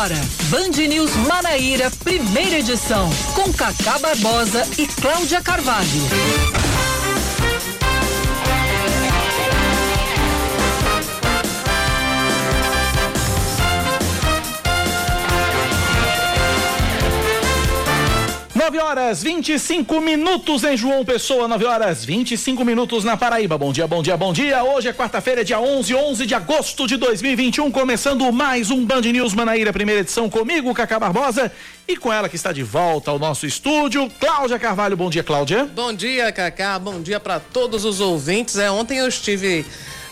agora, Band News Manaíra, primeira edição, com Cacá Barbosa e Cláudia Carvalho. 9 horas 25 minutos em João Pessoa, 9 horas 25 minutos na Paraíba. Bom dia, bom dia, bom dia. Hoje é quarta-feira, dia 11, 11 de agosto de 2021, começando mais um Band News Manaíra, primeira edição comigo, Cacá Barbosa, e com ela que está de volta ao nosso estúdio, Cláudia Carvalho. Bom dia, Cláudia. Bom dia, Cacá. Bom dia para todos os ouvintes. É, ontem eu estive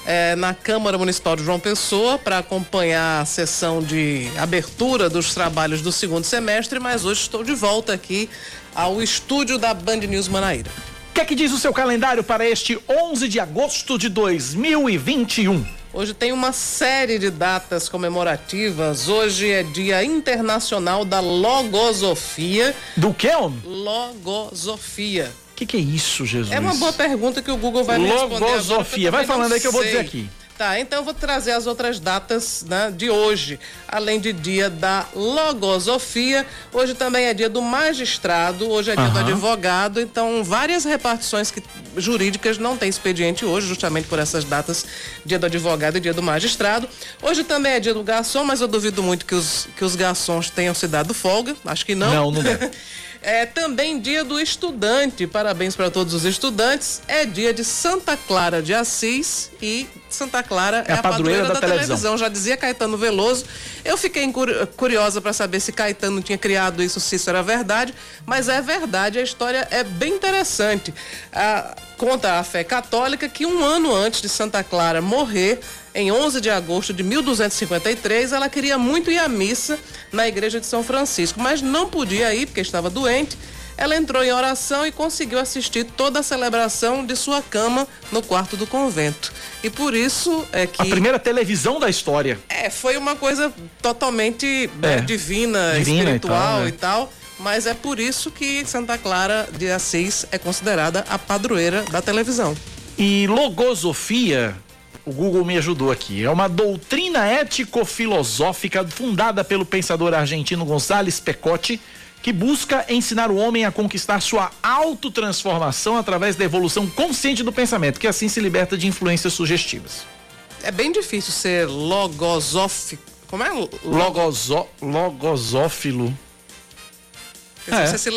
é, na Câmara Municipal de João Pessoa para acompanhar a sessão de abertura dos trabalhos do segundo semestre, mas hoje estou de volta aqui ao estúdio da Band News Manaíra. O que é que diz o seu calendário para este 11 de agosto de 2021? Hoje tem uma série de datas comemorativas. Hoje é Dia Internacional da Logosofia. Do que, homem? Logosofia que, que é isso, Jesus? É uma boa pergunta que o Google vai me responder. Logosofia. Vai falando aí que eu vou dizer aqui. Tá, então eu vou trazer as outras datas né, de hoje, além de dia da logosofia. Hoje também é dia do magistrado, hoje é dia uhum. do advogado, então várias repartições que, jurídicas não têm expediente hoje, justamente por essas datas, dia do advogado e dia do magistrado. Hoje também é dia do garçom, mas eu duvido muito que os, que os garçons tenham se dado folga, acho que não. Não, não deve. É também dia do estudante. Parabéns para todos os estudantes. É dia de Santa Clara de Assis e Santa Clara é, é a, padroeira, da, da televisão. televisão. Já dizia Caetano Veloso. Eu fiquei curiosa para saber se Caetano tinha criado isso, se isso era verdade, mas é verdade. A história é bem interessante. Ah, conta a fé católica que um ano antes de Santa Clara morrer, em 11 de agosto de 1253, ela queria muito ir à missa na igreja de São Francisco, mas não podia ir porque estava doente. Ela entrou em oração e conseguiu assistir toda a celebração de sua cama no quarto do convento. E por isso é que. A primeira televisão da história. É, foi uma coisa totalmente né, é, divina, divina, espiritual e tal, né? e tal. Mas é por isso que Santa Clara de Assis é considerada a padroeira da televisão. E logosofia o Google me ajudou aqui. É uma doutrina ético-filosófica fundada pelo pensador argentino González Pecotti, que busca ensinar o homem a conquistar sua autotransformação através da evolução consciente do pensamento, que assim se liberta de influências sugestivas. É bem difícil ser logosófico. Como é? Logoso, logosófilo. É. Você se,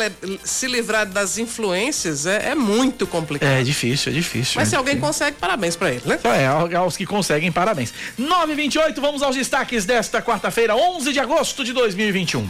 se, livrar das influências é, é, muito complicado. É difícil, é difícil. Mas é se alguém consegue, parabéns para ele, né? É, aos que conseguem, parabéns. 928, vamos aos destaques desta quarta-feira, 11 de agosto de 2021.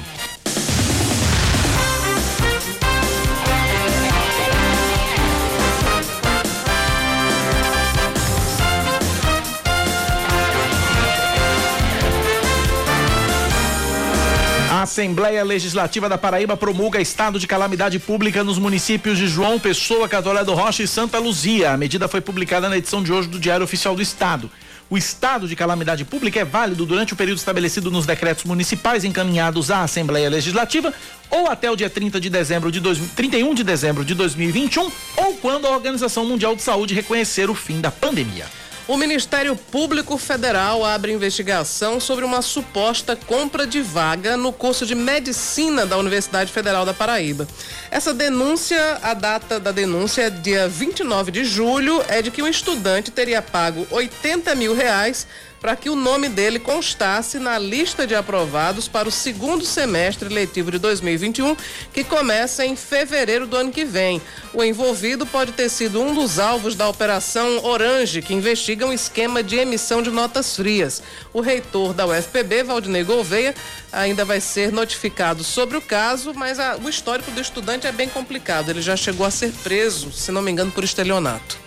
Assembleia Legislativa da Paraíba promulga estado de calamidade pública nos municípios de João Pessoa, Catolé do Rocha e Santa Luzia. A medida foi publicada na edição de hoje do Diário Oficial do Estado. O estado de calamidade pública é válido durante o período estabelecido nos decretos municipais encaminhados à Assembleia Legislativa ou até o dia 30 de dezembro de dois, 31 de dezembro de 2021 ou quando a Organização Mundial de Saúde reconhecer o fim da pandemia. O Ministério Público Federal abre investigação sobre uma suposta compra de vaga no curso de medicina da Universidade Federal da Paraíba. Essa denúncia, a data da denúncia é dia 29 de julho, é de que um estudante teria pago 80 mil reais para que o nome dele constasse na lista de aprovados para o segundo semestre letivo de 2021, que começa em fevereiro do ano que vem. O envolvido pode ter sido um dos alvos da Operação Orange, que investiga um esquema de emissão de notas frias. O reitor da UFPB, Valdinei Gouveia, ainda vai ser notificado sobre o caso, mas a, o histórico do estudante é bem complicado. Ele já chegou a ser preso, se não me engano, por estelionato.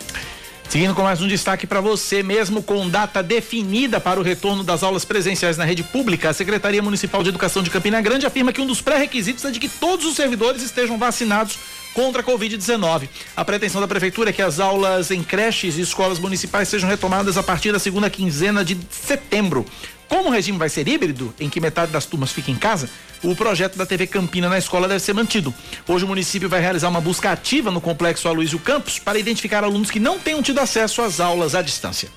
Seguindo com mais um destaque para você, mesmo com data definida para o retorno das aulas presenciais na rede pública, a Secretaria Municipal de Educação de Campina Grande afirma que um dos pré-requisitos é de que todos os servidores estejam vacinados contra a Covid-19. A pretensão da Prefeitura é que as aulas em creches e escolas municipais sejam retomadas a partir da segunda quinzena de setembro. Como o regime vai ser híbrido, em que metade das turmas fica em casa, o projeto da TV Campina na escola deve ser mantido. Hoje o município vai realizar uma busca ativa no complexo Aloysio Campos para identificar alunos que não tenham tido acesso às aulas à distância.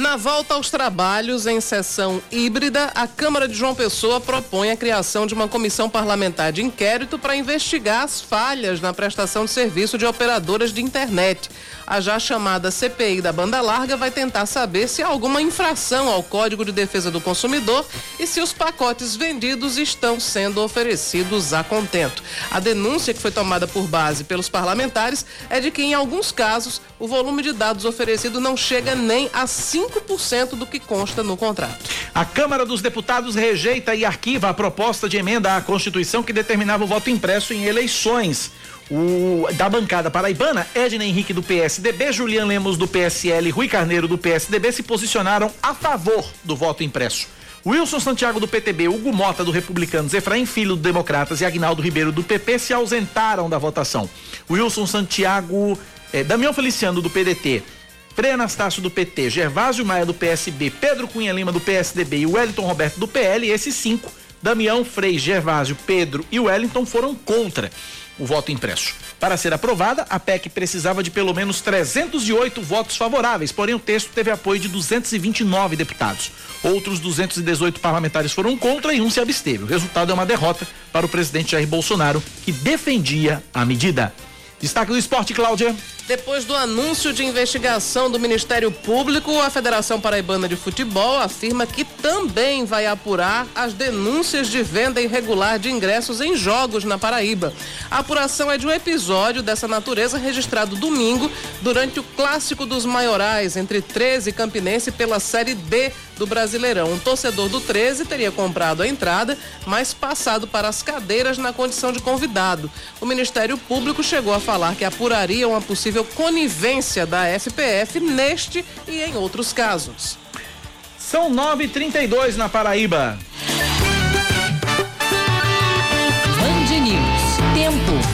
Na volta aos trabalhos em sessão híbrida, a Câmara de João Pessoa propõe a criação de uma comissão parlamentar de inquérito para investigar as falhas na prestação de serviço de operadoras de internet. A já chamada CPI da banda larga vai tentar saber se há alguma infração ao Código de Defesa do Consumidor e se os pacotes vendidos estão sendo oferecidos a contento. A denúncia que foi tomada por base pelos parlamentares é de que, em alguns casos, o volume de dados oferecido não chega nem a 5% do que consta no contrato. A Câmara dos Deputados rejeita e arquiva a proposta de emenda à Constituição que determinava o voto impresso em eleições. O, da bancada paraibana, Edna Henrique do PSDB, Julian Lemos do PSL e Rui Carneiro do PSDB se posicionaram a favor do voto impresso. Wilson Santiago do PTB, Hugo Mota do Republicanos, Efraim Filho do Democratas e Agnaldo Ribeiro do PP se ausentaram da votação. Wilson Santiago, eh, Damião Feliciano do PDT, Frei Anastácio do PT, Gervásio Maia do PSB, Pedro Cunha Lima do PSDB e Wellington Roberto do PL, esses cinco, Damião, Frei, Gervásio, Pedro e Wellington foram contra o voto impresso. Para ser aprovada, a PEC precisava de pelo menos 308 votos favoráveis, porém o texto teve apoio de 229 deputados. Outros 218 parlamentares foram contra e um se absteve. O resultado é uma derrota para o presidente Jair Bolsonaro, que defendia a medida. Destaque do esporte, Cláudia. Depois do anúncio de investigação do Ministério Público, a Federação Paraibana de Futebol afirma que também vai apurar as denúncias de venda irregular de ingressos em jogos na Paraíba. A apuração é de um episódio dessa natureza registrado domingo durante o Clássico dos Maiorais entre 13 e Campinense pela Série D do Brasileirão. Um torcedor do 13 teria comprado a entrada, mas passado para as cadeiras na condição de convidado. O Ministério Público chegou a falar que apuraria uma possível conivência da FPF neste e em outros casos. São 9h32 na Paraíba. Band News. Tempo.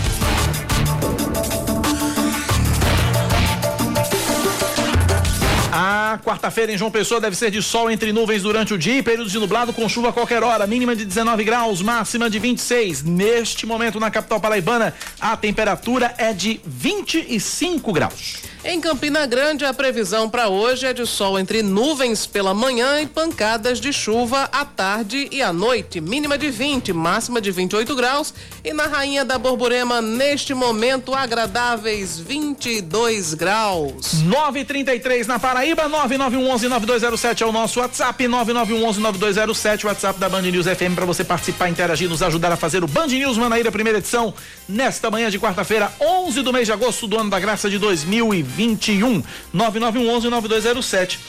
A quarta-feira em João Pessoa deve ser de sol entre nuvens durante o dia e períodos de nublado com chuva a qualquer hora, mínima de 19 graus, máxima de 26. Neste momento na capital paraibana, a temperatura é de 25 graus. Em Campina Grande, a previsão para hoje é de sol entre nuvens pela manhã e pancadas de chuva à tarde e à noite. Mínima de 20, máxima de 28 graus. E na Rainha da Borborema, neste momento, agradáveis 22 graus. 933 na Paraíba, 9911-9207 é o nosso WhatsApp, 9911-9207, o WhatsApp da Band News FM para você participar, interagir, nos ajudar a fazer o Band News Manaíra, primeira edição, nesta manhã de quarta-feira, 11 do mês de agosto do ano da graça de 2020. 21 9911 9207. Uh,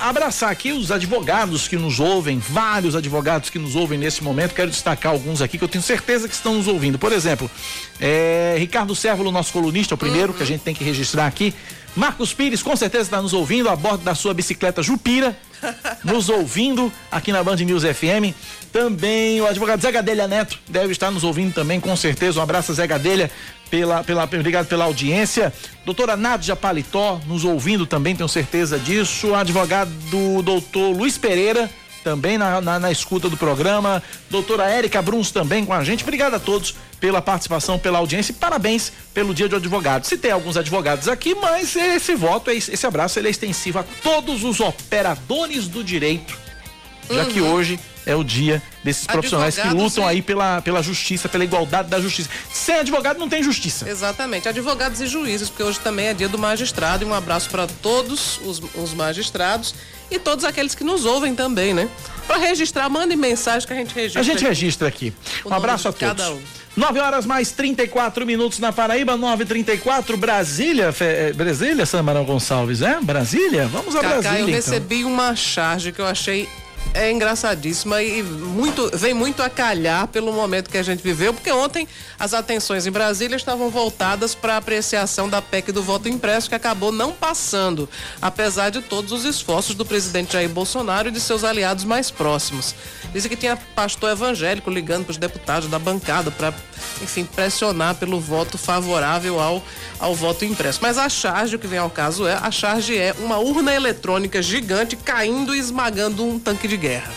abraçar aqui os advogados que nos ouvem, vários advogados que nos ouvem nesse momento. Quero destacar alguns aqui que eu tenho certeza que estão nos ouvindo. Por exemplo, é, Ricardo Sérvulo, nosso colunista, o primeiro uhum. que a gente tem que registrar aqui. Marcos Pires, com certeza está nos ouvindo a bordo da sua bicicleta Jupira, nos ouvindo aqui na Band News FM. Também o advogado Zé Gadelha Neto deve estar nos ouvindo também, com certeza. Um abraço, Zé Gadelha, pela, pela, obrigado pela audiência. Doutora Nádia Paletó, nos ouvindo também, tenho certeza disso. Advogado do doutor Luiz Pereira, também na, na, na, escuta do programa. Doutora Érica Bruns também com a gente. Obrigado a todos pela participação, pela audiência e parabéns pelo dia do advogado. Se tem alguns advogados aqui, mas esse voto, esse abraço, ele é extensivo a todos os operadores do direito, já uhum. que hoje é o dia desses profissionais que lutam aí pela, pela justiça, pela igualdade da justiça. Sem advogado não tem justiça. Exatamente. Advogados e juízes, porque hoje também é dia do magistrado. E um abraço para todos os, os magistrados e todos aqueles que nos ouvem também, né? Para registrar, mande mensagem que a gente registra. A gente registra aqui. Um abraço a todos. Cada um. 9 horas mais 34 minutos na Paraíba, 9h34, Brasília, Fe, eh, Brasília, Samarão Gonçalves, é? Brasília? Vamos a Cacá, Brasília. Eu então. recebi uma charge que eu achei é engraçadíssima e muito, vem muito a calhar pelo momento que a gente viveu, porque ontem as atenções em Brasília estavam voltadas para a apreciação da PEC do voto impresso, que acabou não passando, apesar de todos os esforços do presidente Jair Bolsonaro e de seus aliados mais próximos. Disse que tinha pastor evangélico ligando para os deputados da bancada para, enfim, pressionar pelo voto favorável ao, ao voto impresso. Mas a charge, o que vem ao caso é, a charge é uma urna eletrônica gigante caindo e esmagando um tanque de guerra.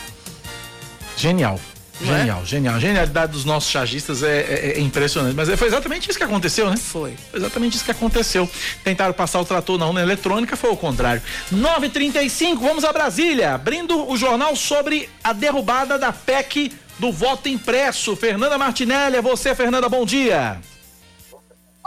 Genial. Genial, é? genial. A genialidade dos nossos chargistas é, é, é, impressionante. Mas foi exatamente isso que aconteceu, né? Foi. Foi exatamente isso que aconteceu. Tentaram passar o trator na urna eletrônica, foi o contrário. 9h35, vamos a Brasília. Abrindo o jornal sobre a derrubada da PEC do voto impresso. Fernanda Martinelli, é você, Fernanda, bom dia.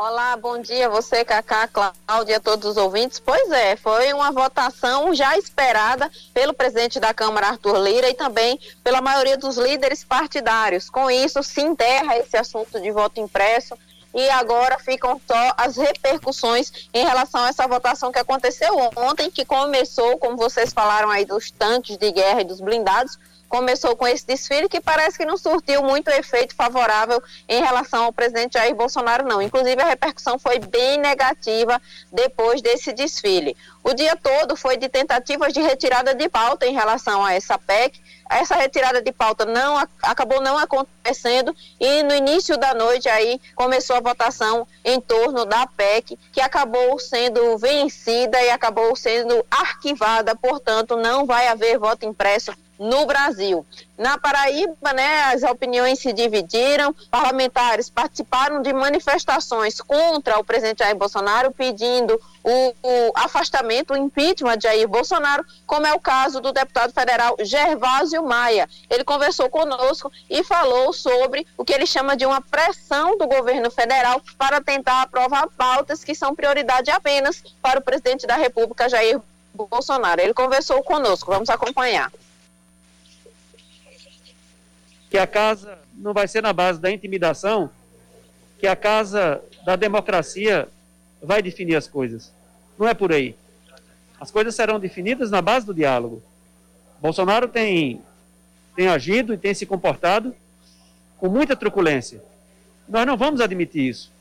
Olá, bom dia você, Cacá, Cláudia, todos os ouvintes. Pois é, foi uma votação já esperada pelo presidente da Câmara, Arthur Lira, e também pela maioria dos líderes partidários. Com isso, se enterra esse assunto de voto impresso e agora ficam só as repercussões em relação a essa votação que aconteceu ontem, que começou, como vocês falaram aí, dos tanques de guerra e dos blindados, começou com esse desfile que parece que não surtiu muito efeito favorável em relação ao presidente Jair Bolsonaro, não. Inclusive, a repercussão foi bem negativa depois desse desfile. O dia todo foi de tentativas de retirada de pauta em relação a essa PEC. Essa retirada de pauta não acabou não acontecendo e no início da noite aí começou a votação em torno da PEC, que acabou sendo vencida e acabou sendo arquivada, portanto, não vai haver voto impresso no Brasil. Na Paraíba, né, as opiniões se dividiram, parlamentares participaram de manifestações contra o presidente Jair Bolsonaro, pedindo o, o, afastamento, o impeachment de Jair Bolsonaro, como é o caso do deputado federal Gervásio Maia. Ele conversou conosco e falou sobre o que ele chama de uma pressão do governo federal para tentar aprovar pautas que são prioridade apenas para o presidente da República, Jair Bolsonaro. Ele conversou conosco, vamos acompanhar que a casa não vai ser na base da intimidação, que a casa da democracia vai definir as coisas. Não é por aí. As coisas serão definidas na base do diálogo. Bolsonaro tem, tem agido e tem se comportado com muita truculência. Nós não vamos admitir isso.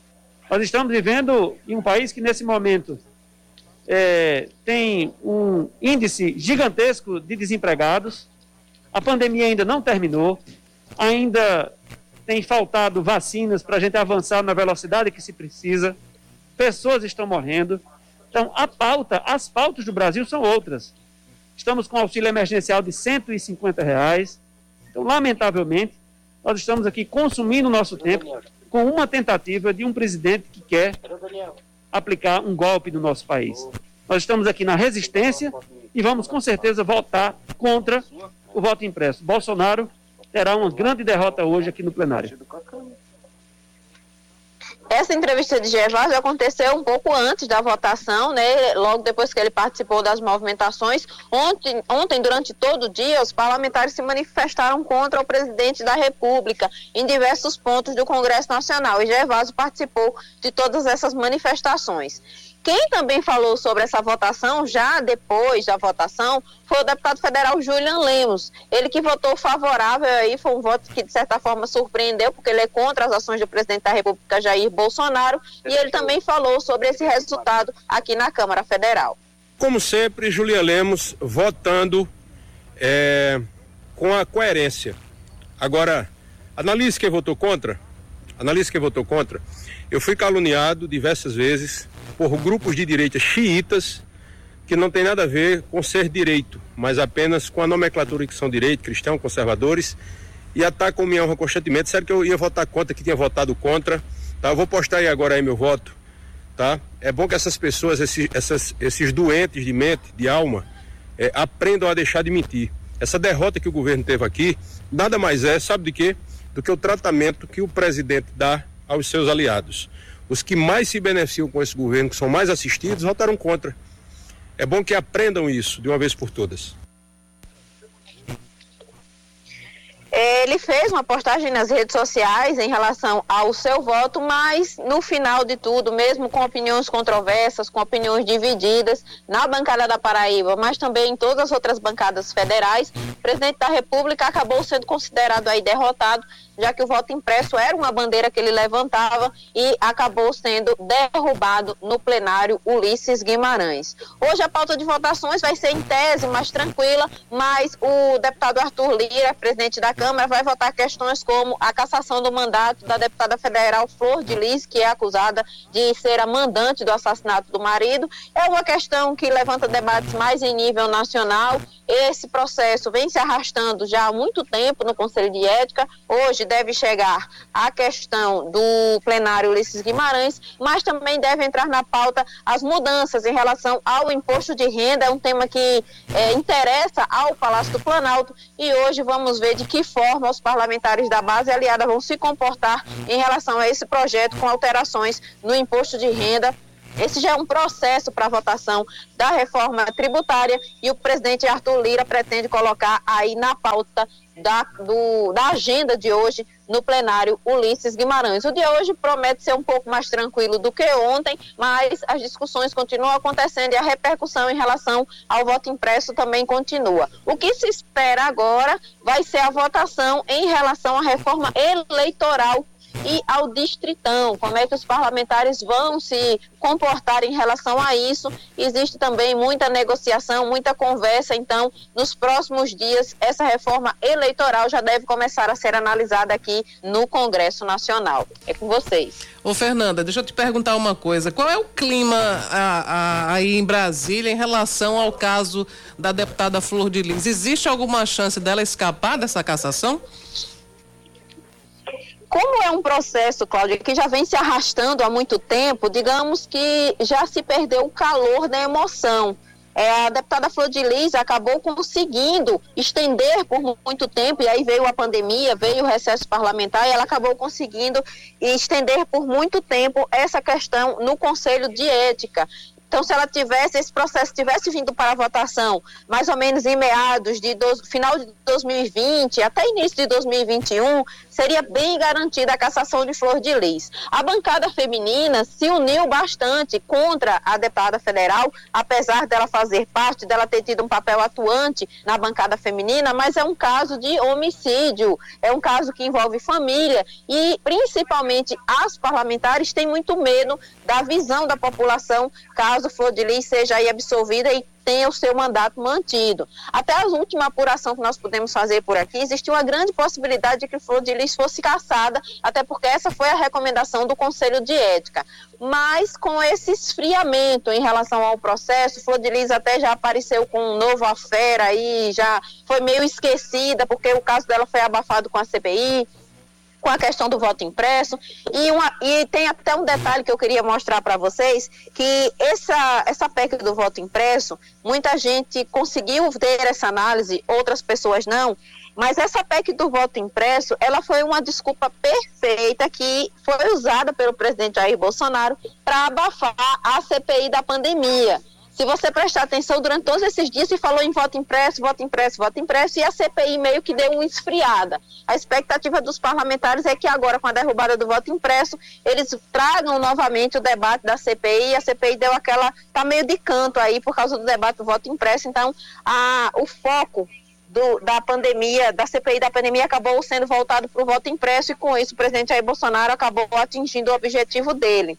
Nós estamos vivendo em um país que, nesse momento, é, tem um índice gigantesco de desempregados. A pandemia ainda não terminou ainda tem faltado vacinas para a gente avançar na velocidade que se precisa, pessoas estão morrendo. Então, a pauta, as pautas do Brasil são outras. Estamos com auxílio emergencial de 150 reais. Então, lamentavelmente, nós estamos aqui consumindo nosso tempo com uma tentativa de um presidente que quer aplicar um golpe no nosso país. Nós estamos aqui na resistência e vamos com certeza votar contra o voto impresso. Bolsonaro terá uma grande derrota hoje aqui no plenário. Essa entrevista de Gervásio aconteceu um pouco antes da votação, né? Logo depois que ele participou das movimentações. Ontem, ontem, durante todo o dia, os parlamentares se manifestaram contra o presidente da República em diversos pontos do Congresso Nacional. E Gervásio participou de todas essas manifestações. Quem também falou sobre essa votação, já depois da votação, foi o deputado federal Julian Lemos. Ele que votou favorável aí, foi um voto que de certa forma surpreendeu, porque ele é contra as ações do presidente da República, Jair Bolsonaro, e ele também falou sobre esse resultado aqui na Câmara Federal. Como sempre, Julian Lemos votando é, com a coerência. Agora, analise quem votou contra. Analise quem votou contra. Eu fui caluniado diversas vezes por grupos de direita xiitas que não tem nada a ver com ser direito, mas apenas com a nomenclatura que são direito, cristão, conservadores, e atacam minha honra constantemente. Sério que eu ia votar contra, que tinha votado contra. Tá? Eu vou postar aí agora aí meu voto. Tá? É bom que essas pessoas, esses, essas, esses doentes de mente, de alma, é, aprendam a deixar de mentir. Essa derrota que o governo teve aqui, nada mais é, sabe de quê? Do que o tratamento que o presidente dá aos seus aliados. Os que mais se beneficiam com esse governo, que são mais assistidos, votaram contra. É bom que aprendam isso de uma vez por todas. Ele fez uma postagem nas redes sociais em relação ao seu voto, mas no final de tudo, mesmo com opiniões controversas, com opiniões divididas na bancada da Paraíba, mas também em todas as outras bancadas federais, o presidente da República acabou sendo considerado aí derrotado já que o voto impresso era uma bandeira que ele levantava e acabou sendo derrubado no plenário Ulisses Guimarães. Hoje a pauta de votações vai ser em tese mais tranquila, mas o deputado Arthur Lira, presidente da Câmara, vai votar questões como a cassação do mandato da deputada federal Flor de Lis, que é acusada de ser a mandante do assassinato do marido. É uma questão que levanta debates mais em nível nacional esse processo vem se arrastando já há muito tempo no Conselho de Ética. Hoje deve chegar a questão do plenário Ulisses Guimarães, mas também deve entrar na pauta as mudanças em relação ao imposto de renda. É um tema que é, interessa ao Palácio do Planalto e hoje vamos ver de que forma os parlamentares da base aliada vão se comportar em relação a esse projeto com alterações no imposto de renda esse já é um processo para votação da reforma tributária e o presidente Arthur Lira pretende colocar aí na pauta da, do, da agenda de hoje no plenário Ulisses Guimarães. O de hoje promete ser um pouco mais tranquilo do que ontem, mas as discussões continuam acontecendo e a repercussão em relação ao voto impresso também continua. O que se espera agora vai ser a votação em relação à reforma eleitoral e ao distritão, como é que os parlamentares vão se comportar em relação a isso. Existe também muita negociação, muita conversa, então, nos próximos dias, essa reforma eleitoral já deve começar a ser analisada aqui no Congresso Nacional. É com vocês. Ô, Fernanda, deixa eu te perguntar uma coisa. Qual é o clima a, a, aí em Brasília em relação ao caso da deputada Flor de Lis? Existe alguma chance dela escapar dessa cassação? Como é um processo, Cláudia, que já vem se arrastando há muito tempo, digamos que já se perdeu o calor da emoção. É, a deputada Flor de Lis acabou conseguindo estender por muito tempo, e aí veio a pandemia, veio o recesso parlamentar, e ela acabou conseguindo estender por muito tempo essa questão no Conselho de Ética. Então, se ela tivesse, esse processo tivesse vindo para votação mais ou menos em meados de do, final de 2020 até início de 2021, seria bem garantida a cassação de Flor de Lis. A bancada feminina se uniu bastante contra a deputada federal, apesar dela fazer parte, dela ter tido um papel atuante na bancada feminina, mas é um caso de homicídio, é um caso que envolve família e principalmente as parlamentares têm muito medo da visão da população caso Flor de Lis seja aí absolvida e tenha o seu mandato mantido. Até a última apuração que nós pudemos fazer por aqui, existiu uma grande possibilidade de que Flor de Lis fosse caçada, até porque essa foi a recomendação do Conselho de Ética. Mas com esse esfriamento em relação ao processo, Flor de Lis até já apareceu com um novo afera aí, já foi meio esquecida, porque o caso dela foi abafado com a CPI com a questão do voto impresso. E, uma, e tem até um detalhe que eu queria mostrar para vocês, que essa, essa PEC do voto impresso, muita gente conseguiu ter essa análise, outras pessoas não. Mas essa PEC do voto impresso, ela foi uma desculpa perfeita que foi usada pelo presidente Jair Bolsonaro para abafar a CPI da pandemia. Se você prestar atenção, durante todos esses dias se falou em voto impresso, voto impresso, voto impresso, e a CPI meio que deu uma esfriada. A expectativa dos parlamentares é que agora, com a derrubada do voto impresso, eles tragam novamente o debate da CPI. A CPI deu aquela. está meio de canto aí por causa do debate do voto impresso. Então, a, o foco do, da pandemia, da CPI da pandemia, acabou sendo voltado para o voto impresso, e com isso o presidente Jair Bolsonaro acabou atingindo o objetivo dele.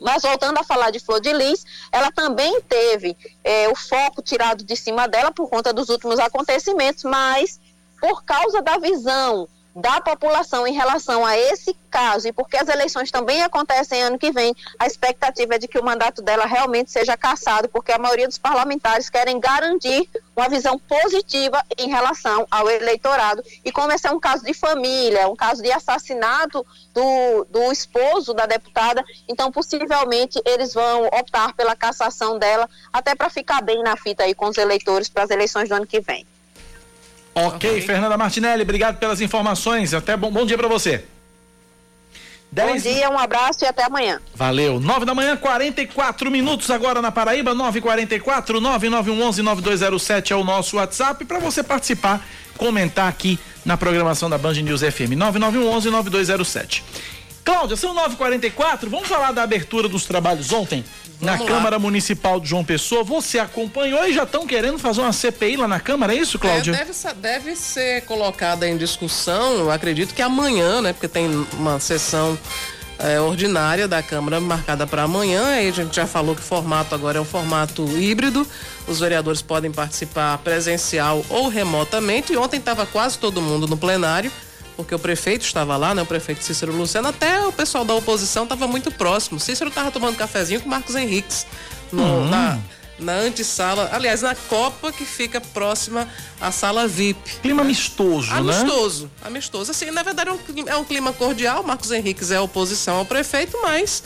Mas voltando a falar de Flor de Lis, ela também teve é, o foco tirado de cima dela por conta dos últimos acontecimentos, mas por causa da visão da população em relação a esse caso e porque as eleições também acontecem ano que vem, a expectativa é de que o mandato dela realmente seja cassado, porque a maioria dos parlamentares querem garantir uma visão positiva em relação ao eleitorado. E como esse é um caso de família, um caso de assassinato do, do esposo da deputada, então possivelmente eles vão optar pela cassação dela, até para ficar bem na fita aí com os eleitores para as eleições do ano que vem. Ok, okay. Fernanda Martinelli, obrigado pelas informações. Até bom, bom dia para você. Dez... Bom dia, um abraço e até amanhã. Valeu. 9 da manhã, 44 minutos agora na Paraíba, 944 9911 9207 é o nosso WhatsApp para você participar, comentar aqui na programação da Band News FM 9911 9207. Cláudia, são 9h44, vamos falar da abertura dos trabalhos ontem na. Câmara Municipal de João Pessoa. Você acompanhou e já estão querendo fazer uma CPI lá na Câmara, é isso, Cláudia? É, deve, deve ser colocada em discussão, eu acredito que amanhã, né? Porque tem uma sessão é, ordinária da Câmara marcada para amanhã. Aí a gente já falou que o formato agora é um formato híbrido. Os vereadores podem participar presencial ou remotamente. E ontem estava quase todo mundo no plenário porque o prefeito estava lá, né? O prefeito Cícero Luciano, até o pessoal da oposição estava muito próximo. Cícero estava tomando cafezinho com Marcos Henriques no, hum. na, na antessala, aliás, na copa que fica próxima à sala VIP. Clima amistoso, né? Amistoso, amistoso. Assim, na verdade é um, é um clima cordial, Marcos Henriques é oposição ao prefeito, mas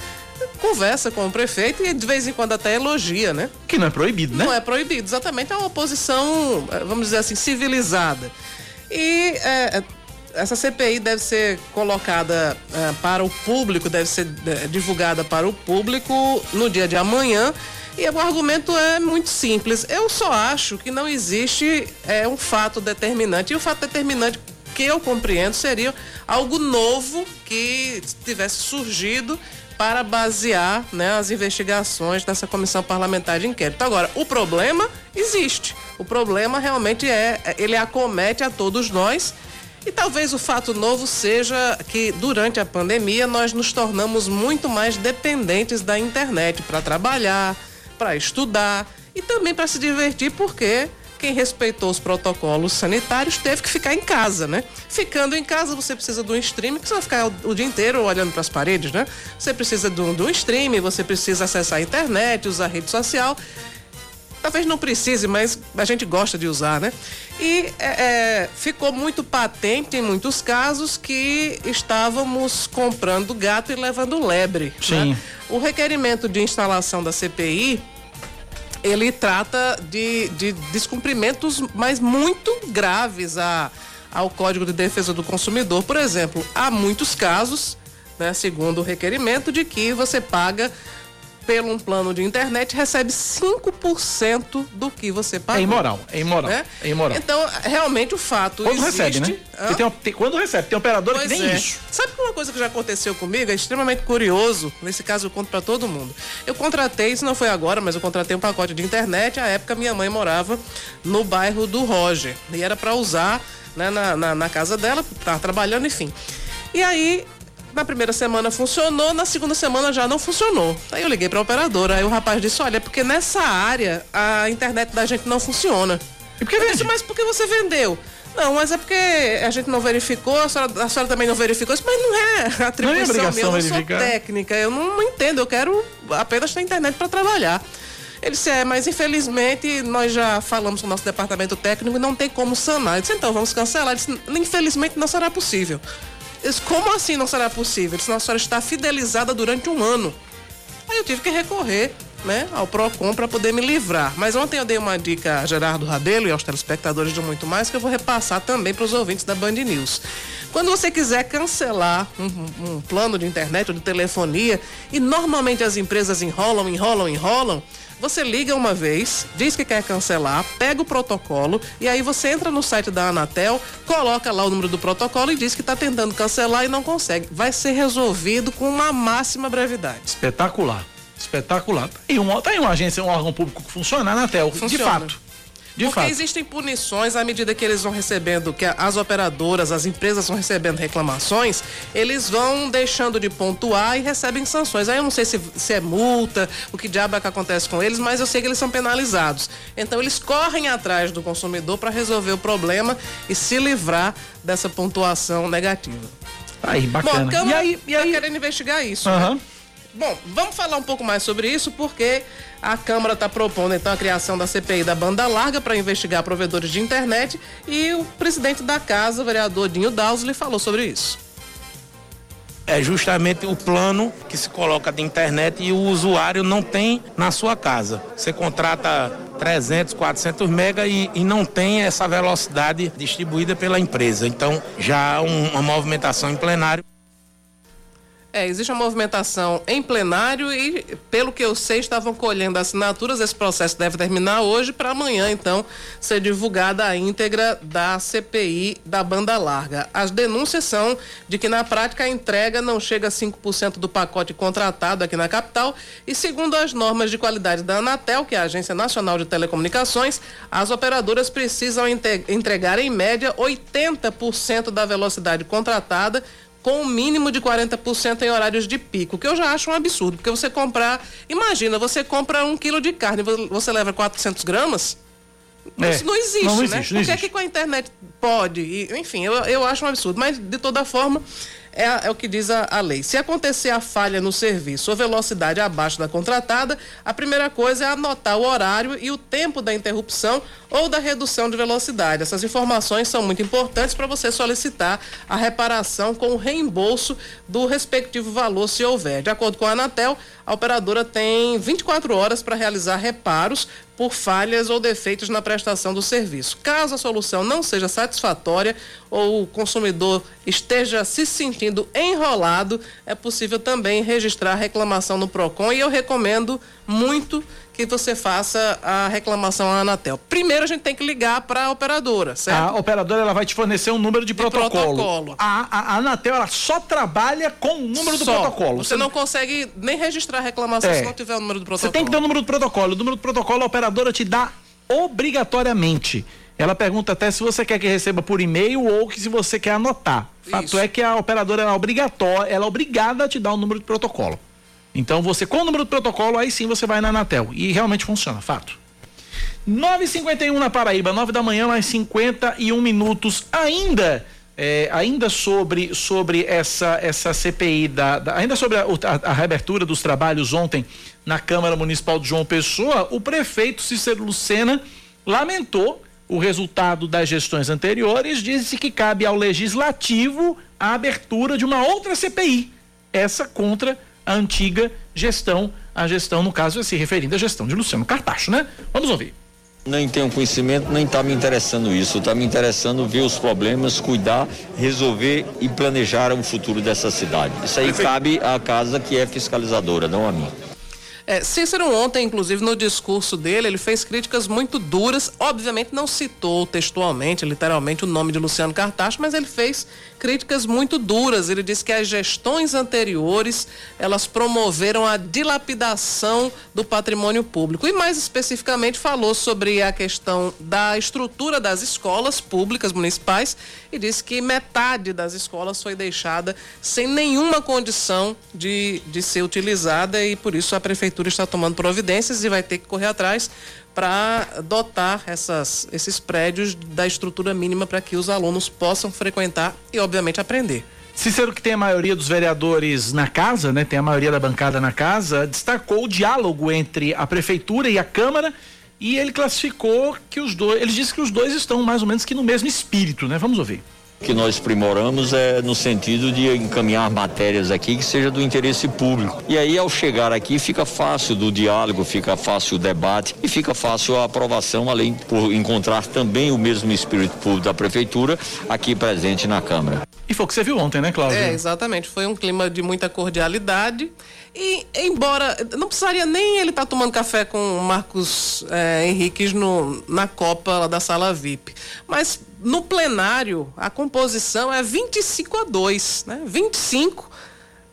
conversa com o prefeito e de vez em quando até elogia, né? Que não é proibido, né? Não é proibido, exatamente. É uma oposição, eh, vamos dizer assim, civilizada. E é, essa CPI deve ser colocada é, para o público, deve ser é, divulgada para o público no dia de amanhã. E o argumento é muito simples. Eu só acho que não existe é, um fato determinante. E o fato determinante que eu compreendo seria algo novo que tivesse surgido para basear né, as investigações dessa comissão parlamentar de inquérito. Agora, o problema existe. O problema realmente é, ele acomete a todos nós. E talvez o fato novo seja que durante a pandemia nós nos tornamos muito mais dependentes da internet para trabalhar, para estudar e também para se divertir, porque quem respeitou os protocolos sanitários teve que ficar em casa, né? Ficando em casa, você precisa de um stream, que você vai ficar o, dia inteiro olhando para as paredes, né? Você precisa de um, de um stream, você precisa acessar a internet, usar a rede social. Talvez não precise, mas a gente gosta de usar, né? E é, é, ficou muito patente em muitos casos que estávamos comprando gato e levando lebre. Né? Sim. Né? O requerimento de instalação da CPI ele trata de, de descumprimentos, mas muito graves a, ao Código de Defesa do Consumidor. Por exemplo, há muitos casos, né, segundo o requerimento, de que você paga pelo um plano de internet recebe 5% do que você paga. É imoral, é imoral, né? é imoral. Então, realmente o fato quando existe... recebe, né? Tem, tem, quando recebe, tem operador pois que nem é. isso. Sabe uma coisa que já aconteceu comigo é extremamente curioso, nesse caso eu conto para todo mundo. Eu contratei, isso não foi agora, mas eu contratei um pacote de internet, à época minha mãe morava no bairro do Roger, e era para usar né, na, na, na casa dela, tava trabalhando, enfim. E aí na primeira semana funcionou, na segunda semana já não funcionou. Aí eu liguei para a operadora, aí o rapaz disse: "Olha, é porque nessa área a internet da gente não funciona". E por que Eu disse, mas por que você vendeu? Não, mas é porque a gente não verificou, a senhora, a senhora também não verificou isso, mas não é atribuição minha, obrigação eu não sou técnica, eu não, não entendo, eu quero apenas ter internet para trabalhar. Ele disse, é, mas infelizmente nós já falamos com o nosso departamento técnico e não tem como sanar. Eu disse, então vamos cancelar. Ele disse, infelizmente não será possível. Disse, como assim não será possível? Disse, a senhora está fidelizada durante um ano. Aí eu tive que recorrer né, ao PROCON para poder me livrar. Mas ontem eu dei uma dica a Gerardo Rabelo e aos telespectadores de Muito Mais que eu vou repassar também para os ouvintes da Band News. Quando você quiser cancelar um, um plano de internet ou de telefonia, e normalmente as empresas enrolam, enrolam, enrolam, você liga uma vez, diz que quer cancelar, pega o protocolo e aí você entra no site da Anatel, coloca lá o número do protocolo e diz que está tentando cancelar e não consegue. Vai ser resolvido com uma máxima brevidade. Espetacular. Espetacular. E uma, tá aí uma agência, um órgão público que funciona, Anatel. De Funciona. fato. De Porque fato. existem punições à medida que eles vão recebendo, que as operadoras, as empresas vão recebendo reclamações, eles vão deixando de pontuar e recebem sanções. Aí eu não sei se, se é multa, o que diabo é que acontece com eles, mas eu sei que eles são penalizados. Então eles correm atrás do consumidor para resolver o problema e se livrar dessa pontuação negativa. Aí, Bom, bacana. a Câmara e aí, e tá aí? querendo investigar isso. né? Aham. Bom, vamos falar um pouco mais sobre isso, porque a Câmara está propondo então a criação da CPI da banda larga para investigar provedores de internet e o presidente da casa, o vereador Dinho Dowsley, falou sobre isso. é justamente o plano que se coloca de internet e o usuário não tem na sua casa. Você contrata 300, 400 mega e, e não tem essa velocidade distribuída pela empresa. Então já há um- uma movimentação em plenário. É, existe uma movimentação em plenário e, pelo que eu sei, estavam colhendo assinaturas. Esse processo deve terminar hoje para amanhã, então, ser divulgada a íntegra da CPI da banda larga. As denúncias são de que, na prática, a entrega não chega a 5% do pacote contratado aqui na capital e, segundo as normas de qualidade da Anatel, que é a Agência Nacional de Telecomunicações, as operadoras precisam entregar, em média, 80% da velocidade contratada com um mínimo de 40% em horários de pico, que eu já acho um absurdo, porque você comprar, imagina, você compra um quilo de carne, vo- você leva 400 gramas, É, isso não existe, não né? existe, não Por que, existe. que com a internet pode? E, enfim, eu, eu acho um absurdo, mas de toda forma, É, é o que diz a, a, lei. Se acontecer a falha no serviço ou velocidade abaixo da contratada, a primeira coisa é anotar o horário e o tempo da interrupção ou da redução de velocidade. Essas informações são muito importantes para você solicitar a reparação com o reembolso do respectivo valor, se houver. De acordo com a Anatel, a operadora tem 24 horas para realizar reparos por falhas ou defeitos na prestação do serviço. Caso a solução não seja satisfatória ou o consumidor esteja se sentindo enrolado, é possível também registrar reclamação no Procon e eu recomendo muito que você faça a reclamação à Anatel. Primeiro a gente tem que ligar para a operadora, certo? A operadora ela vai te fornecer um número de, de protocolo. protocolo. A, a, a, Anatel ela só trabalha com o número só. do protocolo. Você, você não consegue nem registrar a reclamação é. se não tiver o número do protocolo. Você tem que ter o número do protocolo. O número do protocolo a operadora te dá obrigatoriamente. Ela pergunta até se você quer que receba por e-mail ou que se você quer anotar. Fato Isso. é que a operadora é obrigatória, ela é obrigada a te dar o número de protocolo. Então você, com o número do protocolo, aí sim você vai na Anatel. E realmente funciona, fato. 9h51 na Paraíba, 9 da manhã, mais 51 minutos. Ainda, é, ainda sobre, sobre essa, essa CPI, da, da ainda sobre a, a, a, reabertura dos trabalhos ontem na Câmara Municipal de João Pessoa, o prefeito Cícero Lucena lamentou o resultado das gestões anteriores, disse que cabe ao legislativo a abertura de uma outra CPI, essa contra a antiga gestão, a gestão, no caso, se referindo à gestão de Luciano Cartacho, né? Vamos ouvir. Nem tenho conhecimento, nem está me interessando isso. Está me interessando ver os problemas, cuidar, resolver e planejar o futuro dessa cidade. Isso aí cabe à casa que é fiscalizadora, não a mim. É, Cícero ontem, inclusive, no discurso dele, ele fez críticas muito duras. Obviamente não citou textualmente, literalmente, o nome de Luciano Cartacho, mas ele fez críticas muito duras. Ele disse que as gestões anteriores, elas promoveram a dilapidação do patrimônio público. E mais especificamente falou sobre a questão da estrutura das escolas públicas municipais e disse que metade das escolas foi deixada sem nenhuma condição de, de ser utilizada e por isso a prefeitura prefeitura está tomando providências e vai ter que correr atrás para dotar essas, esses prédios da estrutura mínima para que os alunos possam frequentar e, obviamente, aprender. Cícero, que tem a maioria dos vereadores na casa, né? Tem a maioria da bancada na casa, destacou o diálogo entre a prefeitura e a Câmara e ele classificou que os dois, ele disse que os dois estão mais ou menos que no mesmo espírito, né? Vamos ouvir que nós primoramos é no sentido de encaminhar matérias aqui que seja do interesse público. E aí ao chegar aqui fica fácil do diálogo, fica fácil o debate e fica fácil a aprovação, além por encontrar também o mesmo espírito público da prefeitura aqui presente na Câmara. E foi o que você viu ontem, né, Cláudia? É, exatamente. Foi um clima de muita cordialidade. E, embora não precisaria nem ele estar tá tomando café com o Marcos é, Henriques no, na Copa da Sala VIP. Mas no plenário, a composição é 25 a 2, né? 25.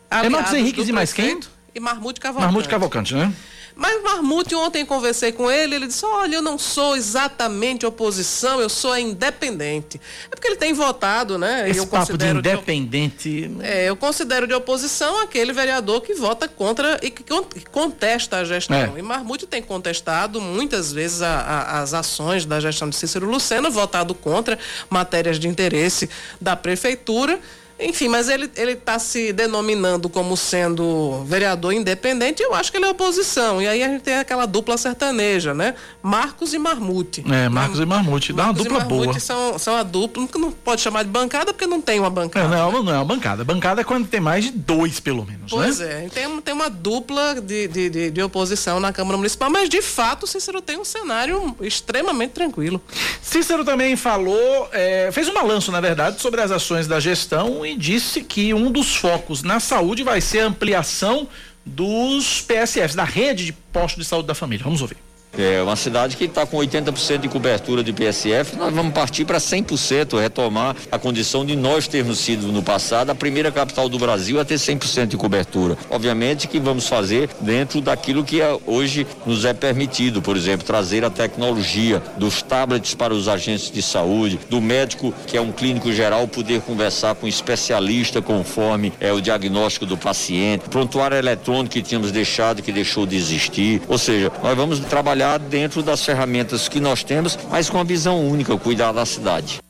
É Marcos Henriques e mais quem? E Marmude Cavalcante. Marmude Cavalcante, né? Mas Marmute, ontem conversei com ele, ele disse: Olha, eu não sou exatamente oposição, eu sou independente. É porque ele tem votado, né? Esse eu papo de independente. De, é, eu considero de oposição aquele vereador que vota contra e que contesta a gestão. É. E Marmute tem contestado muitas vezes a, a, as ações da gestão de Cícero Lucena, votado contra matérias de interesse da prefeitura. Enfim, mas ele está se denominando como sendo vereador independente, eu acho que ele é oposição. E aí a gente tem aquela dupla sertaneja, né? Marcos e Marmute. É, Marcos e Marmute. Dá uma dupla e boa. São, são a dupla, não pode chamar de bancada porque não tem uma bancada. Não, não, não é uma bancada. Bancada é quando tem mais de dois, pelo menos. Pois né? é, tem, tem uma dupla de, de, de, de oposição na Câmara Municipal, mas de fato o Cícero tem um cenário extremamente tranquilo. Cícero também falou, é, fez um balanço, na verdade, sobre as ações da gestão e disse que um dos focos na saúde vai ser a ampliação dos PSFs, da rede de postos de saúde da família. Vamos ouvir. É uma cidade que está com 80% de cobertura de PSF, nós vamos partir para 100%, retomar a condição de nós termos sido no passado a primeira capital do Brasil a ter 100% de cobertura. Obviamente que vamos fazer dentro daquilo que é, hoje nos é permitido, por exemplo, trazer a tecnologia dos tablets para os agentes de saúde, do médico que é um clínico geral poder conversar com um especialista conforme é o diagnóstico do paciente, prontuário eletrônico que tínhamos deixado que deixou de existir, ou seja, nós vamos trabalhar trabalhar dentro das ferramentas que nós temos, mas com a visão única, cuidar da cidade.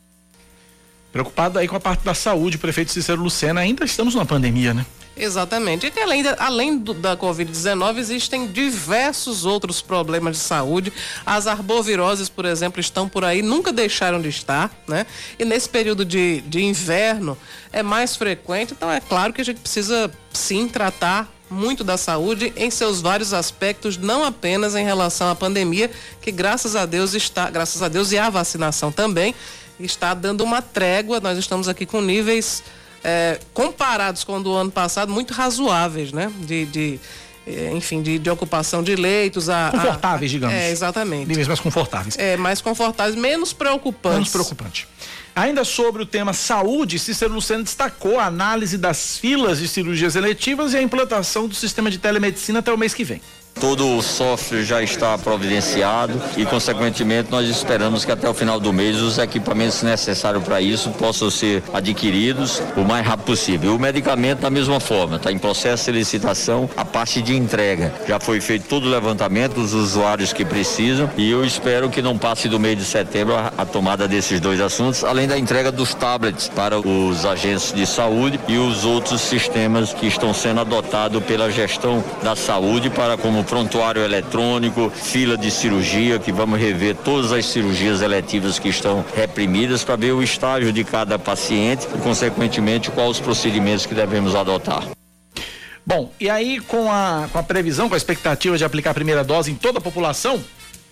Preocupado aí com a parte da saúde, prefeito Cícero Lucena, ainda estamos numa pandemia, né? Exatamente. E que além, da, além do, da Covid-19, existem diversos outros problemas de saúde. As arboviroses, por exemplo, estão por aí, nunca deixaram de estar, né? E nesse período de, de inverno é mais frequente, então é claro que a gente precisa sim tratar muito da saúde em seus vários aspectos, não apenas em relação à pandemia, que graças a Deus está, graças a Deus e à vacinação também, está dando uma trégua. Nós estamos aqui com níveis é, comparados com o do ano passado muito razoáveis, né? De, de é, enfim, de, de, ocupação de leitos. A, confortáveis, a, digamos. É, exatamente. Níveis mais confortáveis. É, mais confortáveis, menos preocupantes. Menos preocupante. Ainda sobre o tema saúde, Cícero Luceno destacou a análise das filas de cirurgias eletivas e a implantação do sistema de telemedicina até o mês que vem. Todo o software já está providenciado e, consequentemente, nós esperamos que até o final do mês os equipamentos necessários para isso possam ser adquiridos o mais rápido possível. O medicamento, da mesma forma, está em processo de licitação, a parte de entrega. Já foi feito todo o levantamento dos usuários que precisam e eu espero que não passe do mês de setembro a, a tomada desses dois assuntos, além da entrega dos tablets para os agentes de saúde e os outros sistemas que estão sendo adotados pela gestão da saúde para como prontuário eletrônico, fila de cirurgia, que vamos rever todas as cirurgias eletivas que estão reprimidas para ver o estágio de cada paciente e, consequentemente, quais os procedimentos que devemos adotar. Bom, e aí com a, com a previsão, com a expectativa de aplicar a primeira dose em toda a população,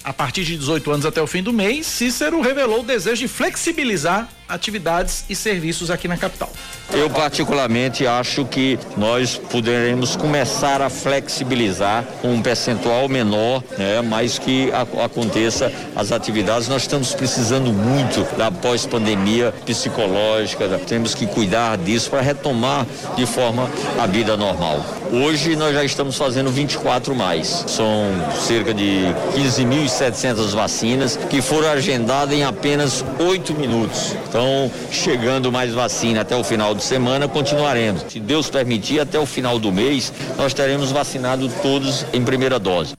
a partir de 18 anos até o fim do mês, Cícero revelou o desejo de flexibilizar atividades e serviços aqui na capital. Eu particularmente acho que nós poderemos começar a flexibilizar com um percentual menor, né, mas que a, aconteça as atividades. Nós estamos precisando muito da pós-pandemia psicológica, temos que cuidar disso para retomar de forma a vida normal. Hoje nós já estamos fazendo 24 mais. São cerca de 15.700 vacinas que foram agendadas em apenas 8 minutos. Então, chegando mais vacina até o final de semana, continuaremos. Se Deus permitir, até o final do mês, nós teremos vacinado todos em primeira dose.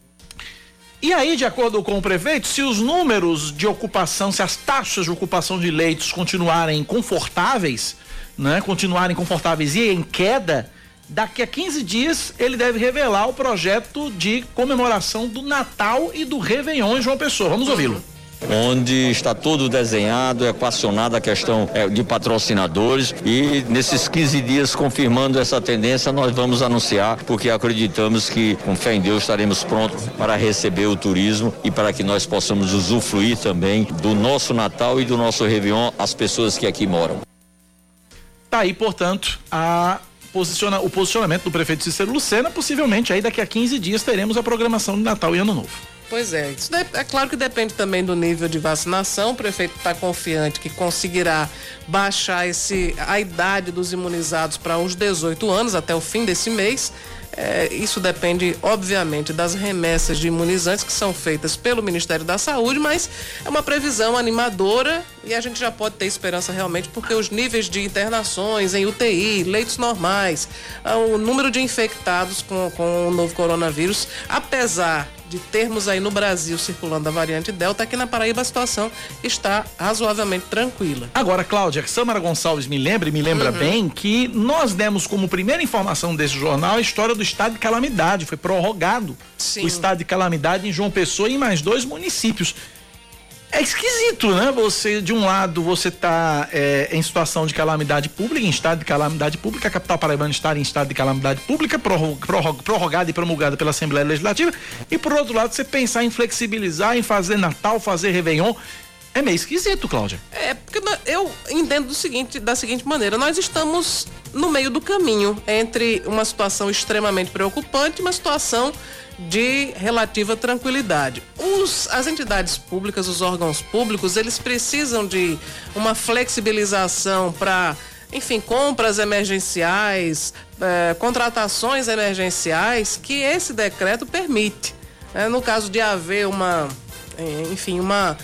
E aí, de acordo com o prefeito, se os números de ocupação, se as taxas de ocupação de leitos continuarem confortáveis, né, continuarem confortáveis e em queda, daqui a 15 dias ele deve revelar o projeto de comemoração do Natal e do Réveillon em João Pessoa. Vamos ouvi-lo onde está todo desenhado, equacionada a questão é, de patrocinadores e nesses 15 dias confirmando essa tendência nós vamos anunciar porque acreditamos que com fé em Deus estaremos prontos para receber o turismo e para que nós possamos usufruir também do nosso Natal e do nosso Réveillon as pessoas que aqui moram. Tá aí, portanto, a posiciona, o posicionamento do prefeito Cícero Lucena, possivelmente aí daqui a 15 dias teremos a programação de Natal e Ano Novo. Pois é, isso é claro que depende também do nível de vacinação. O prefeito está confiante que conseguirá baixar esse, a idade dos imunizados para os 18 anos até o fim desse mês. É, isso depende, obviamente, das remessas de imunizantes que são feitas pelo Ministério da Saúde, mas é uma previsão animadora e a gente já pode ter esperança realmente, porque os níveis de internações em UTI, leitos normais, ah, o número de infectados com, com o novo coronavírus, apesar de termos aí no Brasil circulando a variante Delta, aqui na Paraíba a situação está razoavelmente tranquila. Agora, Cláudia, Samara Gonçalves me lembra e me lembra uhum. bem que nós demos como primeira informação desse jornal a história do estado de calamidade. Foi prorrogado Sim. o estado de calamidade em João Pessoa e em mais dois municípios. É esquisito, né? Você, de um lado, você está é, em situação de calamidade pública, em estado de calamidade pública, a capital paraibana está em estado de calamidade pública, prorrogada e promulgada pela Assembleia Legislativa, e por outro lado, você pensar em flexibilizar, em fazer Natal, fazer Réveillon. É meio esquisito, Cláudia. É, porque eu entendo do seguinte, da seguinte maneira, nós estamos no meio do caminho entre uma situação extremamente preocupante e uma situação de relativa tranquilidade. Os, as entidades públicas, os órgãos públicos, eles precisam de uma flexibilização para, enfim, compras emergenciais, eh, contratações emergenciais que esse decreto permite. É, no caso de haver uma, eh, enfim, uma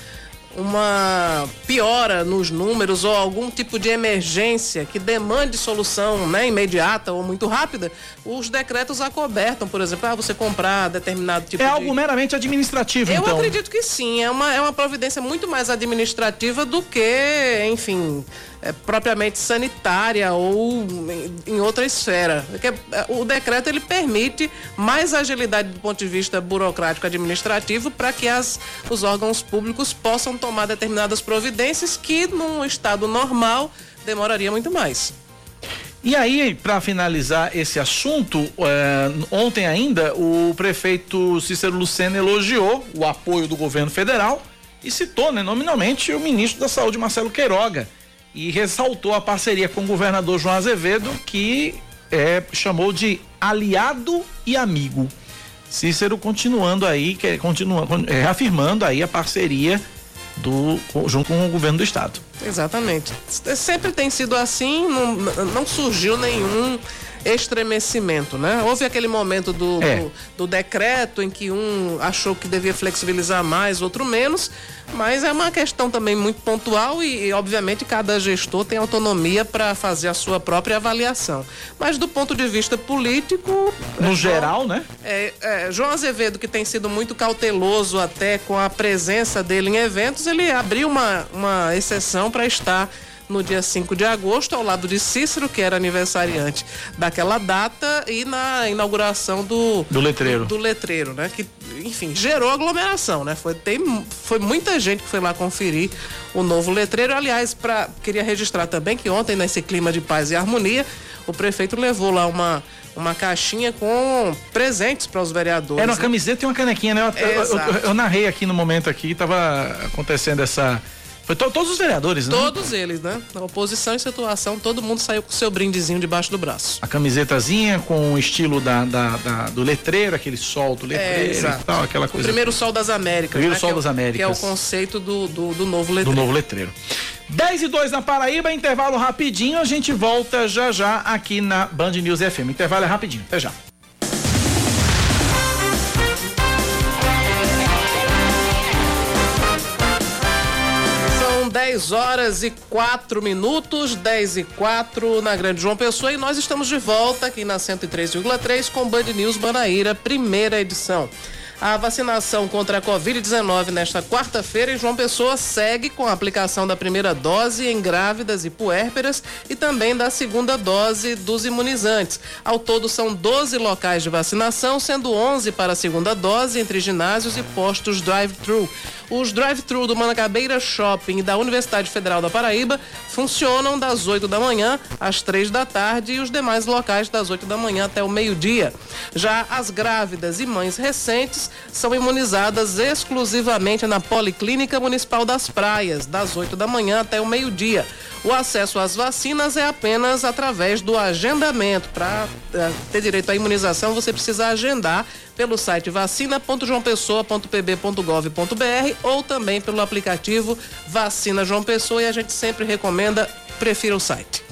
uma piora nos números ou algum tipo de emergência que demande solução né, imediata ou muito rápida, os decretos acobertam, por exemplo, ah, você comprar determinado tipo é de... É algo meramente administrativo, Eu então? acredito que sim, é uma, é uma providência muito mais administrativa do que, enfim, é, propriamente sanitária ou em, em outra esfera. Porque, é, o decreto ele permite mais agilidade do ponto de vista burocrático administrativo para que as, os órgãos públicos possam tomar determinadas providências que num estado normal demoraria muito mais. E aí, para finalizar esse assunto, é, ontem ainda o prefeito Cícero Lucena elogiou o apoio do governo federal e citou, né, nominalmente, o ministro da Saúde, Marcelo Queiroga, e ressaltou a parceria com o governador João Azevedo, que é, chamou de aliado e amigo. Cícero continuando aí, que continua, é, reafirmando aí a parceria do junto com o governo do estado. Exatamente. Sempre tem sido assim, não, não surgiu nenhum estremecimento, né? Houve aquele momento do, é. do, do, decreto em que um achou que devia flexibilizar mais, outro menos, mas é uma questão também muito pontual e, e obviamente, cada gestor tem autonomia para fazer a sua própria avaliação. Mas do ponto de vista político. No é, geral, né? É, é, João Azevedo, que tem sido muito cauteloso até com a presença dele em eventos, ele abriu uma, uma exceção para estar no dia 5 de agosto, ao lado de Cícero, que era aniversariante daquela data, e na inauguração do, do letreiro. Do, do letreiro, né? Que, enfim, gerou aglomeração, né? Foi, tem, foi muita gente que foi lá conferir o novo letreiro. Aliás, pra, queria registrar também que ontem, nesse clima de paz e harmonia, o prefeito levou lá uma uma caixinha com presentes para os vereadores. Era uma né? camiseta e uma canequinha, né? Eu, eu, eu, eu, narrei aqui no momento aqui, estava acontecendo essa foi to, todos os vereadores, né? Todos eles, né? Na oposição e situação, todo mundo saiu com seu brindezinho debaixo do braço. A camisetazinha com o estilo da, da, da do letreiro, aquele sol do letreiro é, e tal, aquela coisa. O primeiro sol das Américas. Primeiro né? sol é das Américas. Que é o conceito do, do, do novo letreiro. Do novo letreiro. 10 e 2 na Paraíba, intervalo rapidinho, a gente volta já já aqui na Band News FM. Intervalo é rapidinho, até já. 10 horas e 4 minutos, 10 e 4 na Grande João Pessoa e nós estamos de volta aqui na 103,3 com Band News Banaíra, primeira edição. A vacinação contra a Covid-19 nesta quarta-feira em João Pessoa segue com a aplicação da primeira dose em grávidas e puérperas e também da segunda dose dos imunizantes. Ao todo, são 12 locais de vacinação, sendo 11 para a segunda dose entre ginásios e postos drive-thru. Os drive-thru do Manacabeira Shopping e da Universidade Federal da Paraíba funcionam das 8 da manhã às 3 da tarde e os demais locais das 8 da manhã até o meio-dia. Já as grávidas e mães recentes são imunizadas exclusivamente na Policlínica Municipal das Praias, das 8 da manhã até o meio-dia. O acesso às vacinas é apenas através do agendamento. Para eh, ter direito à imunização, você precisa agendar pelo site vacina.joaopessoa.pb.gov.br ou também pelo aplicativo Vacina João Pessoa e a gente sempre recomenda prefira o site.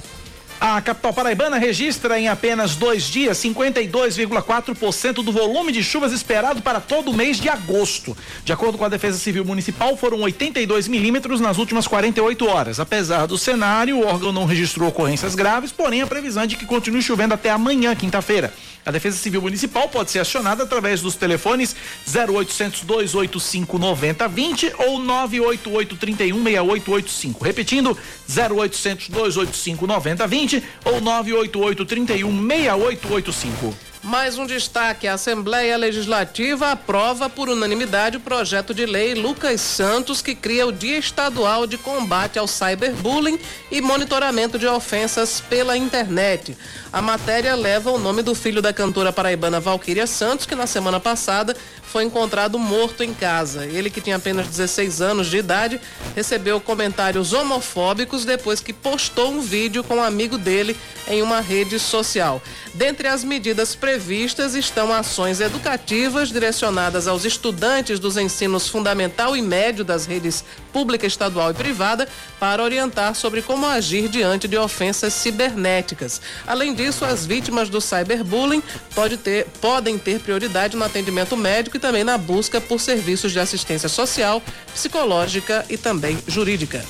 A capital paraibana registra em apenas dois dias 52,4% do volume de chuvas esperado para todo o mês de agosto. De acordo com a Defesa Civil Municipal, foram 82 milímetros nas últimas 48 horas. Apesar do cenário, o órgão não registrou ocorrências graves, porém a previsão é de que continue chovendo até amanhã, quinta-feira. A Defesa Civil Municipal pode ser acionada através dos telefones 0800 285 9020 ou 988 31 6885. Repetindo, 0800 285 9020 ou 988 31 6885. Mais um destaque: a Assembleia Legislativa aprova por unanimidade o projeto de lei Lucas Santos, que cria o Dia Estadual de Combate ao Cyberbullying e Monitoramento de Ofensas pela Internet. A matéria leva o nome do filho da cantora paraibana Valquíria Santos, que na semana passada foi encontrado morto em casa. Ele, que tinha apenas 16 anos de idade, recebeu comentários homofóbicos depois que postou um vídeo com um amigo dele em uma rede social. Dentre as medidas previstas estão ações educativas direcionadas aos estudantes dos ensinos fundamental e médio das redes pública, estadual e privada para orientar sobre como agir diante de ofensas cibernéticas. Além disso, as vítimas do cyberbullying pode ter, podem ter prioridade no atendimento médico e também na busca por serviços de assistência social, psicológica e também jurídica.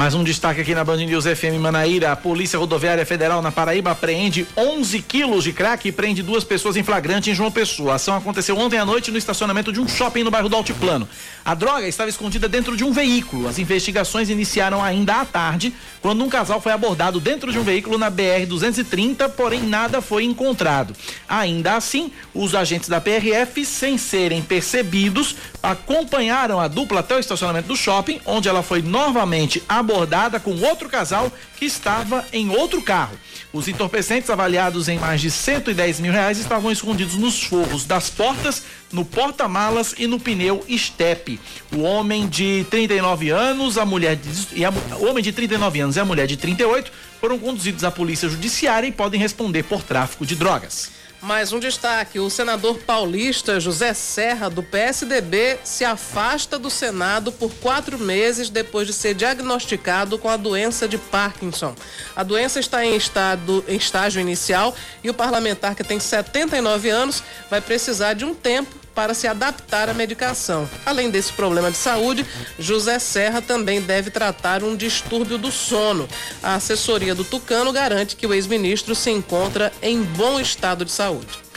Mais um destaque aqui na Band News FM Manaíra. A Polícia Rodoviária Federal na Paraíba apreende 11 quilos de crack e prende duas pessoas em flagrante em João Pessoa. A ação aconteceu ontem à noite no estacionamento de um shopping no bairro do Altiplano. A droga estava escondida dentro de um veículo. As investigações iniciaram ainda à tarde, quando um casal foi abordado dentro de um veículo na BR-230, porém nada foi encontrado. Ainda assim, os agentes da PRF, sem serem percebidos, acompanharam a dupla até o estacionamento do shopping, onde ela foi novamente abordada abordada com outro casal que estava em outro carro. Os entorpecentes, avaliados em mais de 110 mil reais, estavam escondidos nos forros das portas, no porta-malas e no pneu estepe. O homem de 39 anos, a mulher de, e a, o homem de 39 anos e a mulher de 38 foram conduzidos à polícia judiciária e podem responder por tráfico de drogas. Mais um destaque: o senador paulista José Serra, do PSDB, se afasta do Senado por quatro meses depois de ser diagnosticado com a doença de Parkinson. A doença está em, estado, em estágio inicial e o parlamentar, que tem 79 anos, vai precisar de um tempo para se adaptar à medicação. Além desse problema de saúde, José Serra também deve tratar um distúrbio do sono. A assessoria do Tucano garante que o ex-ministro se encontra em bom estado de saúde.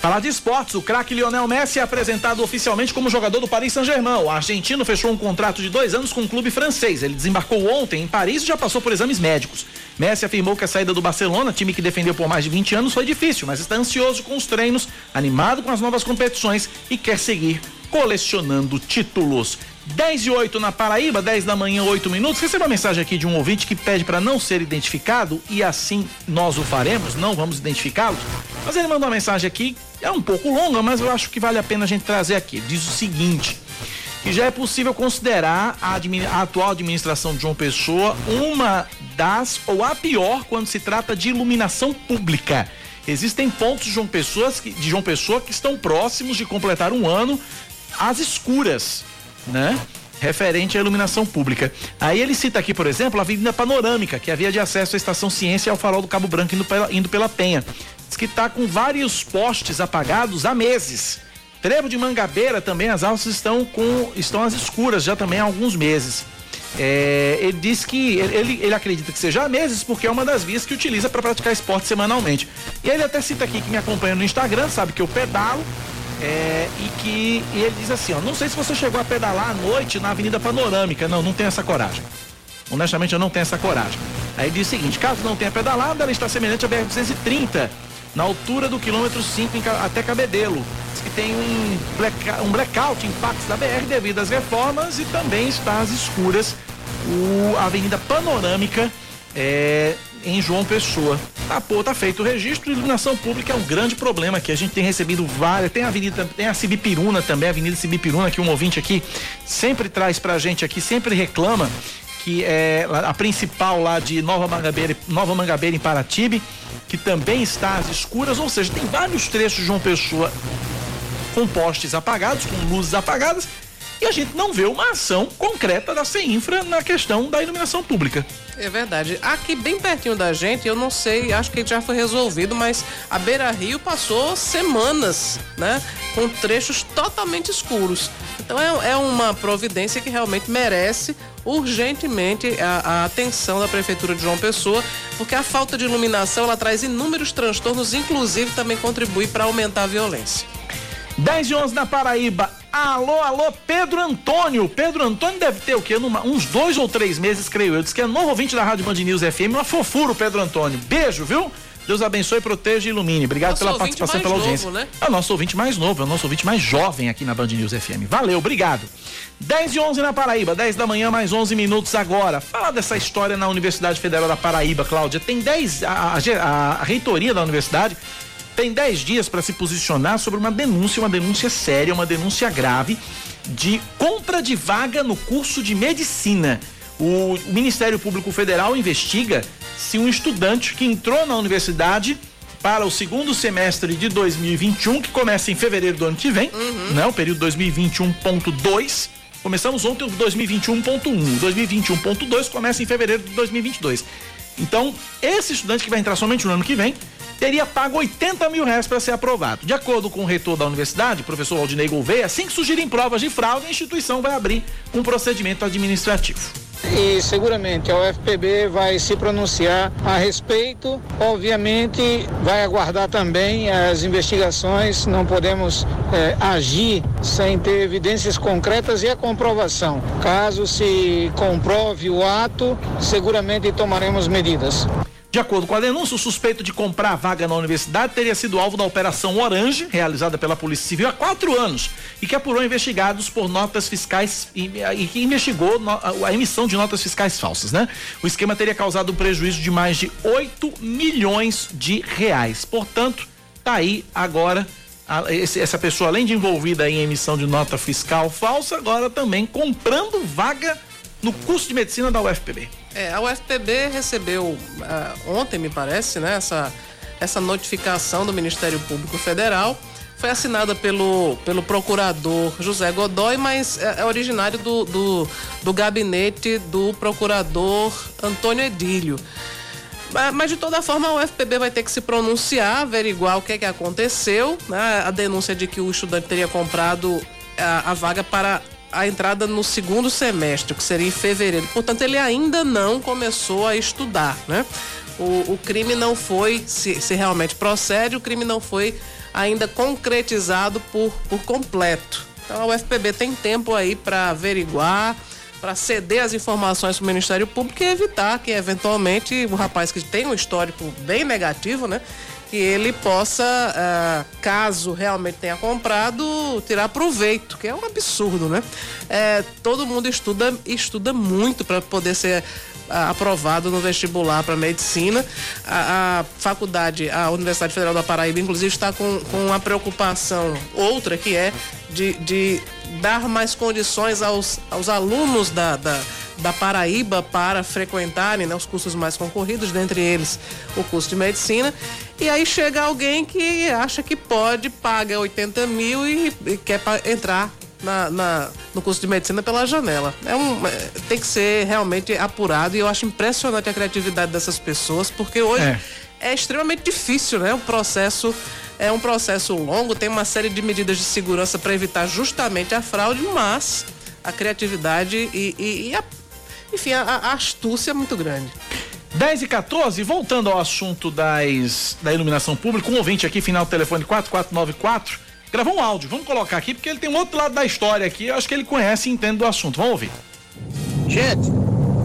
Falar de esportes, o craque Lionel Messi é apresentado oficialmente como jogador do Paris Saint-Germain. O argentino fechou um contrato de dois anos com o um clube francês. Ele desembarcou ontem em Paris e já passou por exames médicos. Messi afirmou que a saída do Barcelona, time que defendeu por mais de 20 anos, foi difícil, mas está ansioso com os treinos, animado com as novas competições e quer seguir colecionando títulos. 10 e 8 na Paraíba, 10 da manhã, 8 minutos. Receba uma mensagem aqui de um ouvinte que pede para não ser identificado e assim nós o faremos, não vamos identificá-lo. Mas ele mandou uma mensagem aqui, é um pouco longa, mas eu acho que vale a pena a gente trazer aqui. Diz o seguinte: que já é possível considerar a, a, atual administração de João Pessoa uma das ou a pior quando se trata de iluminação pública. Existem pontos de João, Pessoa, de João Pessoa que estão próximos de completar um ano às escuras, né? Referente à iluminação pública. Aí ele cita aqui, por exemplo, a Avenida Panorâmica, que é a via de acesso à Estação Ciência e ao Farol do Cabo Branco indo pela, indo pela Penha. Diz que está com vários postes apagados há meses. Trevo de Mangabeira também, as alças estão com estão às escuras já também há alguns meses. É, ele diz que ele, ele acredita que seja há meses porque é uma das vias que utiliza para praticar esporte semanalmente. E ele até cita aqui que me acompanha no Instagram, sabe que eu pedalo é, e que e ele diz assim, ó, não sei se você chegou a pedalar à noite na Avenida Panorâmica, não, não tenho essa coragem. Honestamente, eu não tenho essa coragem. Aí ele diz o seguinte, caso não tenha pedalado, ela está semelhante à BR-230, na altura do quilômetro 5 até Cabedelo. Diz que tem um, black, um blackout em da BR devido às reformas e também está às escuras o, a Avenida Panorâmica é, em João Pessoa. Tá, pô, tá feito o registro. Iluminação pública é um grande problema aqui. A gente tem recebido várias. Tem a avenida, tem a Cibipiruna também, a Avenida Cibipiruna, que um ouvinte aqui sempre traz pra gente aqui, sempre reclama que é a principal lá de Nova Mangabeira, Nova Mangabeira em Paratibe, que também está às escuras, ou seja, tem vários trechos de João Pessoa com postes apagados, com luzes apagadas, e a gente não vê uma ação concreta da CEINFRA na questão da iluminação pública. É verdade. Aqui bem pertinho da gente, eu não sei, acho que já foi resolvido, mas a Beira Rio passou semanas, né? Com trechos totalmente escuros. Então é, é uma providência que realmente merece urgentemente a, a, atenção da Prefeitura de João Pessoa, porque a falta de iluminação ela traz inúmeros transtornos, inclusive também contribui para aumentar a violência. 10 e 11 na Paraíba. Alô, alô, Pedro Antônio. Pedro Antônio deve ter o quê? Numa, uns dois ou três meses, creio eu. Diz que é novo ouvinte da Rádio Band News FM. Uma fofura, Pedro Antônio. Beijo, viu? Deus abençoe, proteja e ilumine. Obrigado nosso pela participação pela audiência. Novo, né? É o nosso ouvinte mais novo, é o nosso ouvinte mais jovem aqui na Band News FM. Valeu, obrigado. 10 e 11 na Paraíba, 10 da manhã, mais 11 minutos agora. Fala dessa história na Universidade Federal da Paraíba, Cláudia. Tem 10, a, a, a reitoria da universidade tem 10 dias para se posicionar sobre uma denúncia, uma denúncia séria, uma denúncia grave de compra de vaga no curso de medicina. O Ministério Público Federal investiga se um estudante que entrou na universidade para o segundo semestre de 2021, que começa em fevereiro do ano que vem, uhum. né? O período 2021.2. Começamos ontem o 2021.1. 2021.2 começa em fevereiro de 2022. Então, esse estudante que vai entrar somente no ano que vem teria pago 80 mil reais para ser aprovado. De acordo com o reitor da universidade, professor Aldinei Gouveia, assim que surgirem provas de fraude, a instituição vai abrir um procedimento administrativo. e seguramente a UFPB vai se pronunciar a respeito. Obviamente, vai aguardar também as investigações. Não podemos eh, agir sem ter evidências concretas e a comprovação. Caso se comprove o ato, seguramente tomaremos medidas. De acordo com a denúncia, o suspeito de comprar vaga na universidade teria sido alvo da Operação Orange, realizada pela Polícia Civil há quatro anos, e que apurou investigados por notas fiscais e, que investigou a emissão de notas fiscais falsas, né? O esquema teria causado um prejuízo de mais de 8 milhões de reais. Portanto, tá aí agora a, essa pessoa, além de envolvida em emissão de nota fiscal falsa, agora também comprando vaga no curso de medicina da UFPB. É, a UFPB recebeu uh, ontem, me parece, né, essa, essa notificação do Ministério Público Federal. Foi assinada pelo, pelo procurador José Godoy, mas é, é originário do, do, do gabinete do procurador Antônio Edílio. Mas de toda forma a UFPB vai ter que se pronunciar, averiguar o que é que aconteceu. Né? A denúncia de que o estudante teria comprado a, a vaga para a entrada no segundo semestre, que seria em fevereiro. Portanto, ele ainda não começou a estudar, né? O, o crime não foi, se, se realmente procede, o crime não foi ainda concretizado por, por completo. Então a UFPB tem tempo aí para averiguar, para ceder as informações para o Ministério Público e evitar que eventualmente o rapaz que tem um histórico bem negativo, né, que ele possa, uh, caso realmente tenha comprado, tirar proveito, que é um absurdo, né? É, todo mundo estuda estuda muito para poder ser uh, aprovado no vestibular para medicina. A, a, faculdade, a Universidade Federal da Paraíba, inclusive, está com, com uma preocupação outra que é de, de dar mais condições aos, aos alunos da, da da Paraíba para frequentarem né, os cursos mais concorridos, dentre eles o curso de medicina. E aí chega alguém que acha que pode, paga 80 mil e, e quer entrar na, na, no curso de medicina pela janela. É um, é, tem que ser realmente apurado e eu acho impressionante a criatividade dessas pessoas, porque hoje é, é extremamente difícil, né? O processo é um processo longo, tem uma série de medidas de segurança para evitar justamente a fraude, mas a criatividade e, e, e a enfim, a, a astúcia é muito grande. 10 e 14, voltando ao assunto das, da iluminação pública, um ouvinte aqui, final do telefone 4494, gravou um áudio. Vamos colocar aqui, porque ele tem um outro lado da história aqui. Eu acho que ele conhece e entende do assunto. Vamos ouvir. Gente,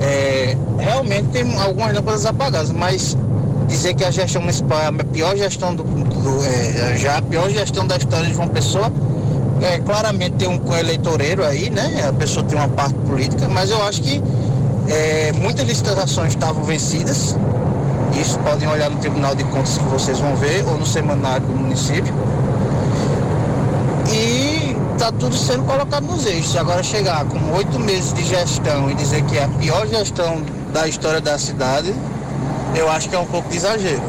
é, realmente tem algumas lâmpadas apagadas, mas dizer que a gestão municipal é a pior gestão do, do é, já a pior gestão da história de João Pessoa é, claramente tem um eleitoreiro aí, né? A pessoa tem uma parte política, mas eu acho que é, muitas licitações estavam vencidas. Isso podem olhar no Tribunal de Contas que vocês vão ver, ou no semanário do município. E está tudo sendo colocado nos eixos. Agora chegar com oito meses de gestão e dizer que é a pior gestão da história da cidade, eu acho que é um pouco de exagero.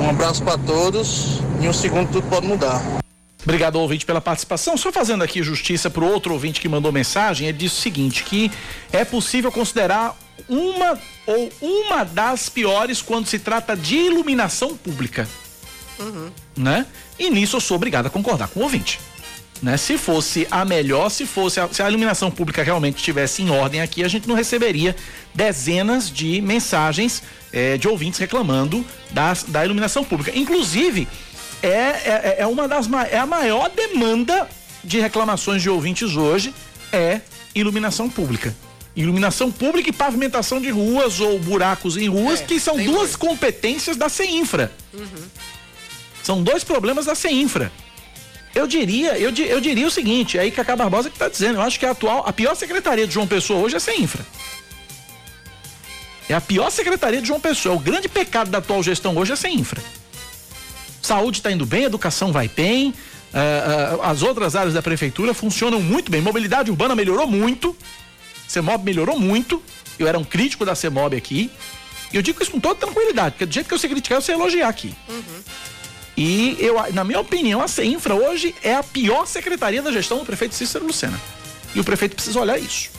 Um abraço para todos. Em um segundo tudo pode mudar. Obrigado, ouvinte, pela participação. Só fazendo aqui justiça para o outro ouvinte que mandou mensagem, ele disse o seguinte: que é possível considerar uma ou uma das piores quando se trata de iluminação pública. Uhum. Né? E nisso eu sou obrigado a concordar com o ouvinte. Né? Se fosse a melhor, se fosse a, se a iluminação pública realmente estivesse em ordem aqui, a gente não receberia dezenas de mensagens eh, de ouvintes reclamando das, da iluminação pública. Inclusive, é, é, é uma das é a maior demanda de reclamações de ouvintes hoje é iluminação pública. Iluminação pública e pavimentação de ruas ou buracos em ruas, é, que são duas dois. competências da CEINFRA. Uhum. São dois problemas da CEINFRA. Eu diria, eu, eu diria o seguinte, é aí que a Barbosa que está dizendo, eu acho que a atual, a pior secretaria de João Pessoa hoje é a CEINFRA. É a pior secretaria de João Pessoa. O grande pecado da atual gestão hoje é a CEINFRA. Saúde está indo bem, educação vai bem, uh, uh, as outras áreas da prefeitura funcionam muito bem. Mobilidade urbana melhorou muito, CEMOB melhorou muito. Eu era um crítico da CEMOB aqui. E eu digo isso com toda tranquilidade, porque do jeito que eu sei criticar, eu sei elogiar aqui. Uhum. E eu, na minha opinião, a CEINFRA hoje é a pior secretaria da gestão do prefeito Cícero Lucena. E o prefeito precisa olhar isso.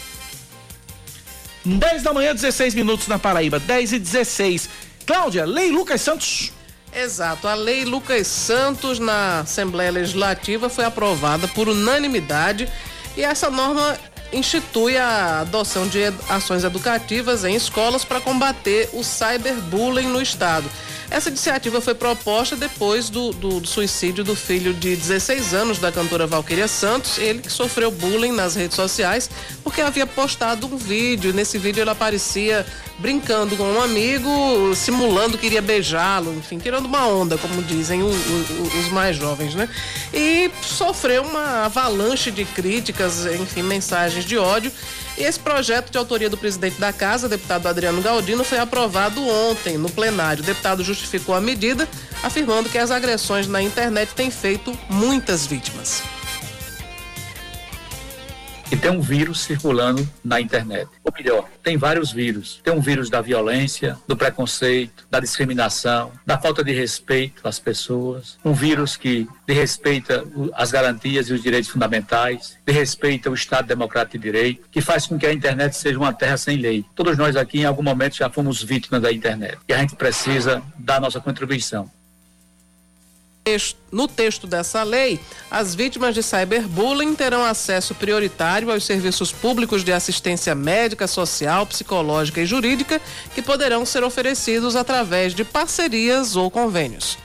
10 da manhã, 16 minutos na Paraíba, 10 e 16. Cláudia, Lei Lucas Santos. Exato. A lei Lucas Santos na Assembleia Legislativa foi aprovada por unanimidade e essa norma institui a adoção de ações educativas em escolas para combater o cyberbullying no estado. Essa iniciativa foi proposta depois do, do, do, suicídio do filho de 16 anos da cantora Valquíria Santos, ele que sofreu bullying nas redes sociais porque havia postado um vídeo. Nesse vídeo ele aparecia brincando com um amigo, simulando que iria beijá-lo, enfim, tirando uma onda, como dizem o, o, os mais jovens, né? E sofreu uma avalanche de críticas, enfim, mensagens de ódio. Esse projeto de autoria do presidente da Casa, deputado Adriano Galdino, foi aprovado ontem no plenário. O deputado justificou a medida, afirmando que as agressões na internet têm feito muitas vítimas que tem um vírus circulando na internet. Ou melhor, tem vários vírus. Tem um vírus da violência, do preconceito, da discriminação, da falta de respeito às pessoas. Um vírus que desrespeita as garantias e os direitos fundamentais, desrespeita o Estado Democrático de Direito, que faz com que a internet seja uma terra sem lei. Todos nós aqui, em algum momento, já fomos vítimas da internet. E a gente precisa dar nossa contribuição no texto dessa lei, as vítimas de cyberbullying terão acesso prioritário aos serviços públicos de assistência médica, social, psicológica e jurídica que poderão ser oferecidos através de parcerias ou convênios.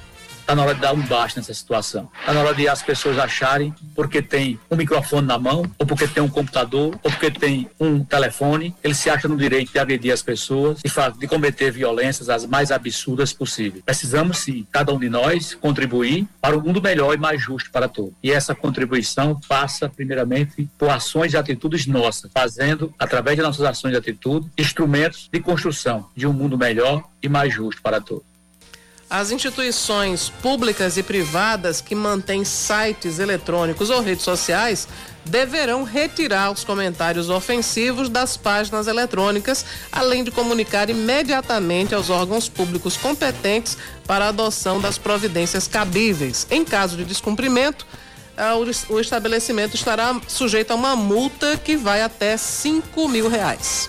Está na hora de dar um baixo nessa situação. Está na hora de as pessoas acharem porque tem um microfone na mão, ou porque tem um computador, ou porque tem um telefone, ele se acha no direito de agredir as pessoas e de cometer violências as mais absurdas possíveis. Precisamos, sim, cada um de nós, contribuir para um mundo melhor e mais justo para todos. E essa contribuição passa, primeiramente, por ações e atitudes nossas, fazendo, através de nossas ações e atitudes, instrumentos de construção de um mundo melhor e mais justo para todos. As instituições públicas e privadas que mantêm sites eletrônicos ou redes sociais deverão retirar os comentários ofensivos das páginas eletrônicas, além de comunicar imediatamente aos órgãos públicos competentes para a adoção das providências cabíveis. Em caso de descumprimento, o estabelecimento estará sujeito a uma multa que vai até 5 mil reais.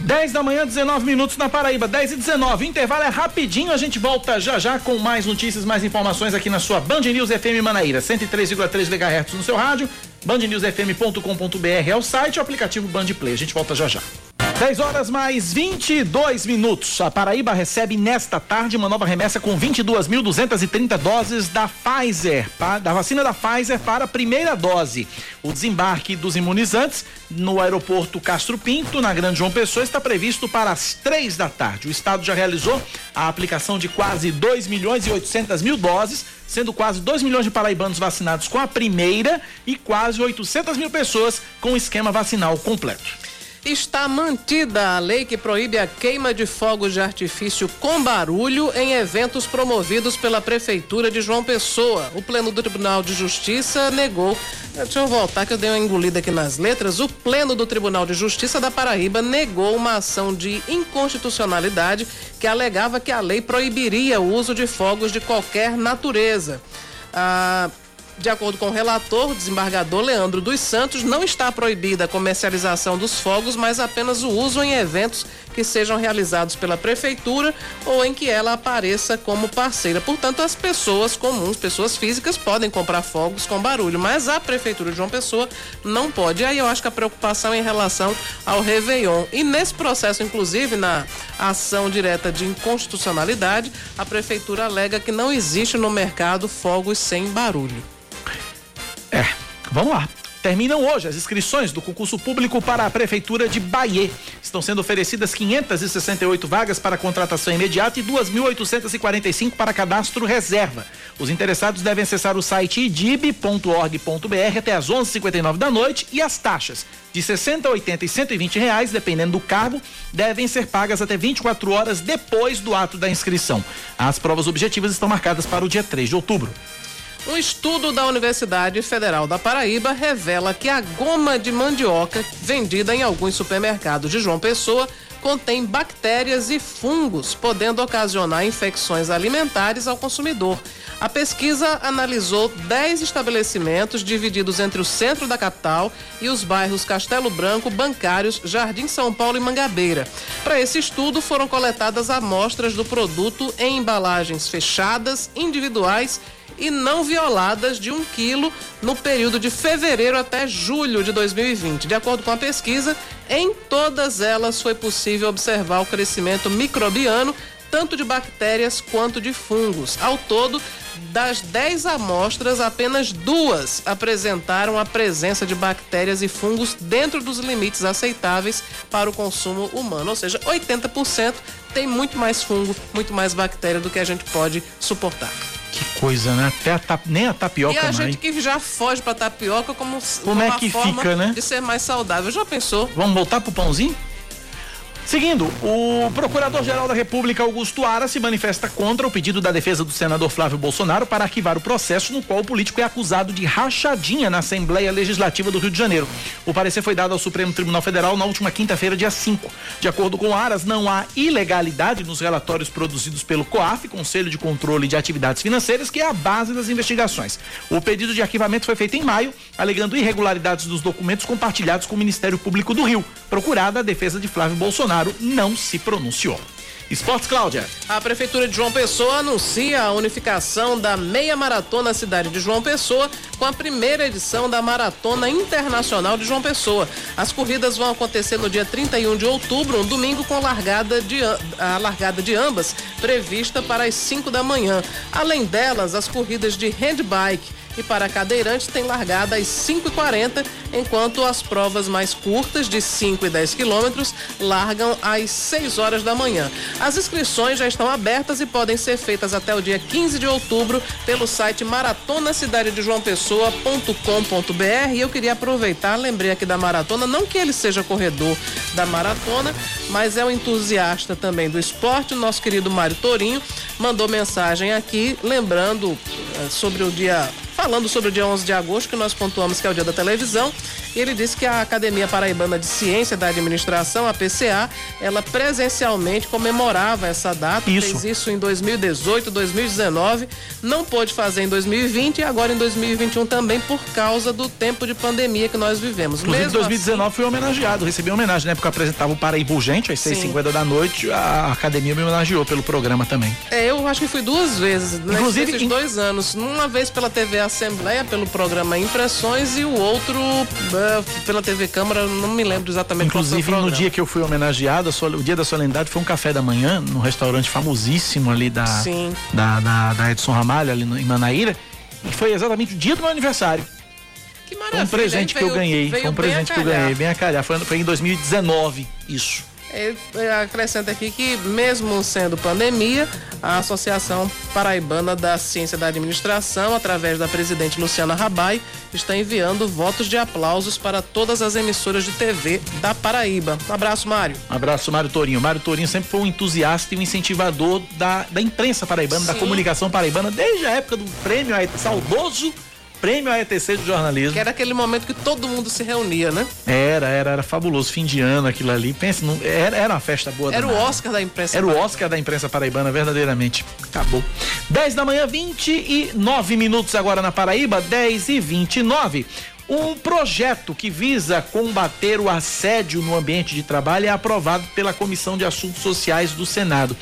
10 da manhã, 19 minutos na Paraíba, 10 e 19. Intervalo é rapidinho, a gente volta já já com mais notícias, mais informações aqui na sua Band News FM Manaíra, 103,3 MHz no seu rádio, bandnewsfm.com.br é o site, o aplicativo Band Play. A gente volta já já. 10 horas mais 22 minutos. A Paraíba recebe nesta tarde uma nova remessa com 22.230 doses da Pfizer, da vacina da Pfizer para a primeira dose. O desembarque dos imunizantes no aeroporto Castro Pinto, na Grande João Pessoa, está previsto para as três da tarde. O estado já realizou a aplicação de quase 2 milhões e 800 mil doses, sendo quase 2 milhões de paraibanos vacinados com a primeira e quase 800 mil pessoas com esquema vacinal completo. Está mantida a lei que proíbe a queima de fogos de artifício com barulho em eventos promovidos pela Prefeitura de João Pessoa. O Pleno do Tribunal de Justiça negou. Deixa eu voltar que eu dei uma engolida aqui nas letras. O Pleno do Tribunal de Justiça da Paraíba negou uma ação de inconstitucionalidade que alegava que a lei proibiria o uso de fogos de qualquer natureza. Ah, de acordo com o relator, o desembargador Leandro dos Santos, não está proibida a comercialização dos fogos, mas apenas o uso em eventos que sejam realizados pela prefeitura ou em que ela apareça como parceira. Portanto, as pessoas comuns, pessoas físicas, podem comprar fogos com barulho, mas a prefeitura de João Pessoa não pode. E aí eu acho que a preocupação é em relação ao Réveillon. E nesse processo, inclusive, na ação direta de inconstitucionalidade, a prefeitura alega que não existe no mercado fogos sem barulho. É, vamos lá. Terminam hoje as inscrições do concurso público para a Prefeitura de Bahia. Estão sendo oferecidas 568 vagas para contratação imediata e 2.845 para cadastro reserva. Os interessados devem acessar o site idib.org.br até às 11:59 da noite e as taxas de 60, 80 e 120 reais, dependendo do cargo, devem ser pagas até 24 horas depois do ato da inscrição. As provas objetivas estão marcadas para o dia 3 de outubro. Um estudo da Universidade Federal da Paraíba revela que a goma de mandioca vendida em alguns supermercados de João Pessoa contém bactérias e fungos, podendo ocasionar infecções alimentares ao consumidor. A pesquisa analisou 10 estabelecimentos divididos entre o centro da capital e os bairros Castelo Branco, Bancários, Jardim São Paulo e Mangabeira. Para esse estudo foram coletadas amostras do produto em embalagens fechadas, individuais e não violadas de um quilo no período de fevereiro até julho de 2020. De acordo com a pesquisa, em todas elas foi possível observar o crescimento microbiano tanto de bactérias quanto de fungos. Ao todo, das 10 amostras, apenas duas apresentaram a presença de bactérias e fungos dentro dos limites aceitáveis para o consumo humano. Ou seja, 80% tem muito mais fungo, muito mais bactéria do que a gente pode suportar. Coisa, né? Até a. Nem a tapioca E a mais. gente que já foge pra tapioca como, Como é uma que forma fica, né? de ser mais saudável. Já pensou? Vamos voltar pro pãozinho? Seguindo, o Procurador-Geral da República, Augusto Ara, se manifesta contra o pedido da defesa do senador Flávio Bolsonaro para arquivar o processo no qual o político é acusado de rachadinha na Assembleia Legislativa do Rio de Janeiro. O parecer foi dado ao Supremo Tribunal Federal na última quinta-feira, dia 5. De acordo com Aras, não há ilegalidade nos relatórios produzidos pelo COAF, Conselho de Controle de Atividades Financeiras, que é a base das investigações. O pedido de arquivamento foi feito em maio, alegando irregularidades dos documentos compartilhados com o Ministério Público do Rio. Procurada, a defesa de Flávio Bolsonaro não se pronunciou. Esportes, Cláudia. A Prefeitura de João Pessoa anuncia a unificação da meia maratona cidade de João Pessoa com a primeira edição da Maratona Internacional de João Pessoa. As corridas vão acontecer no dia 31 de outubro, um domingo, com largada de, a largada de ambas prevista para as 5 da manhã. Além delas, as corridas de handbike e para cadeirantes tem largada às 5h40, enquanto as provas mais curtas, de 5 e 10 quilômetros, largam às 6 horas da manhã. As inscrições já estão abertas e podem ser feitas até o dia 15 de outubro pelo site maratonacidadedejoaopessoa.com.br e eu queria aproveitar, lembrei aqui da maratona, não que ele seja corredor da maratona, mas é um entusiasta também do esporte, o nosso querido Mário Torinho mandou mensagem aqui lembrando eh, sobre o dia falando sobre o dia 11 de agosto, que nós pontuamos que é o dia da televisão, ele disse que a Academia Paraibana de Ciência da Administração, a PCA, ela presencialmente comemorava essa data, Isso. fez isso em 2018, 2019, não pôde fazer em 2020 e agora em 2021 também por causa do tempo de pandemia que nós vivemos. Inclusive, Mesmo 2019 fui homenageado, recebi homenagem, na época eu apresentava o Paraíba Urgente, às Sim. 6h50 da noite, a academia me homenageou pelo programa também. É, eu acho que fui duas vezes, né, Inclusive, nesses dois anos. Uma vez pela TV Assembleia, pelo programa Impressões, e o outro pela TV Câmara, não me lembro exatamente foi Inclusive, no dia que eu fui homenageado, o dia da solenidade foi um café da manhã, num restaurante famosíssimo ali da, Sim. da, da, da Edson Ramalho, ali no- em Manaíra, e foi exatamente o dia do meu aniversário. Que Foi maravilha, um presente hein? que eu Veio- ganhei, veio foi um presente que eu ganhei, bem a calhar, foi, foi em 2019, isso. Acrescenta aqui que, mesmo sendo pandemia, a Associação Paraibana da Ciência da Administração, através da presidente Luciana Rabai, está enviando votos de aplausos para todas as emissoras de TV da Paraíba. Um abraço, Mário. Um abraço, Mário Torinho. Mário Torinho sempre foi um entusiasta e um incentivador da, da imprensa paraibana, da Sim. comunicação paraibana, desde a época do prêmio, saudoso prêmio AETC de jornalismo. Que era aquele momento que todo mundo se reunia, né? Era, era, era fabuloso. Fim de ano, aquilo ali. Pensa, não- era, era uma festa boa. Era o danada. Oscar da imprensa. Era o paraibana. Oscar da imprensa paraibana, verdadeiramente. Acabou. 10 da manhã, 29 minutos agora na Paraíba, 10 e 29. Um projeto que visa combater o assédio no ambiente de trabalho é aprovado pela Comissão de Assuntos Sociais do Senado.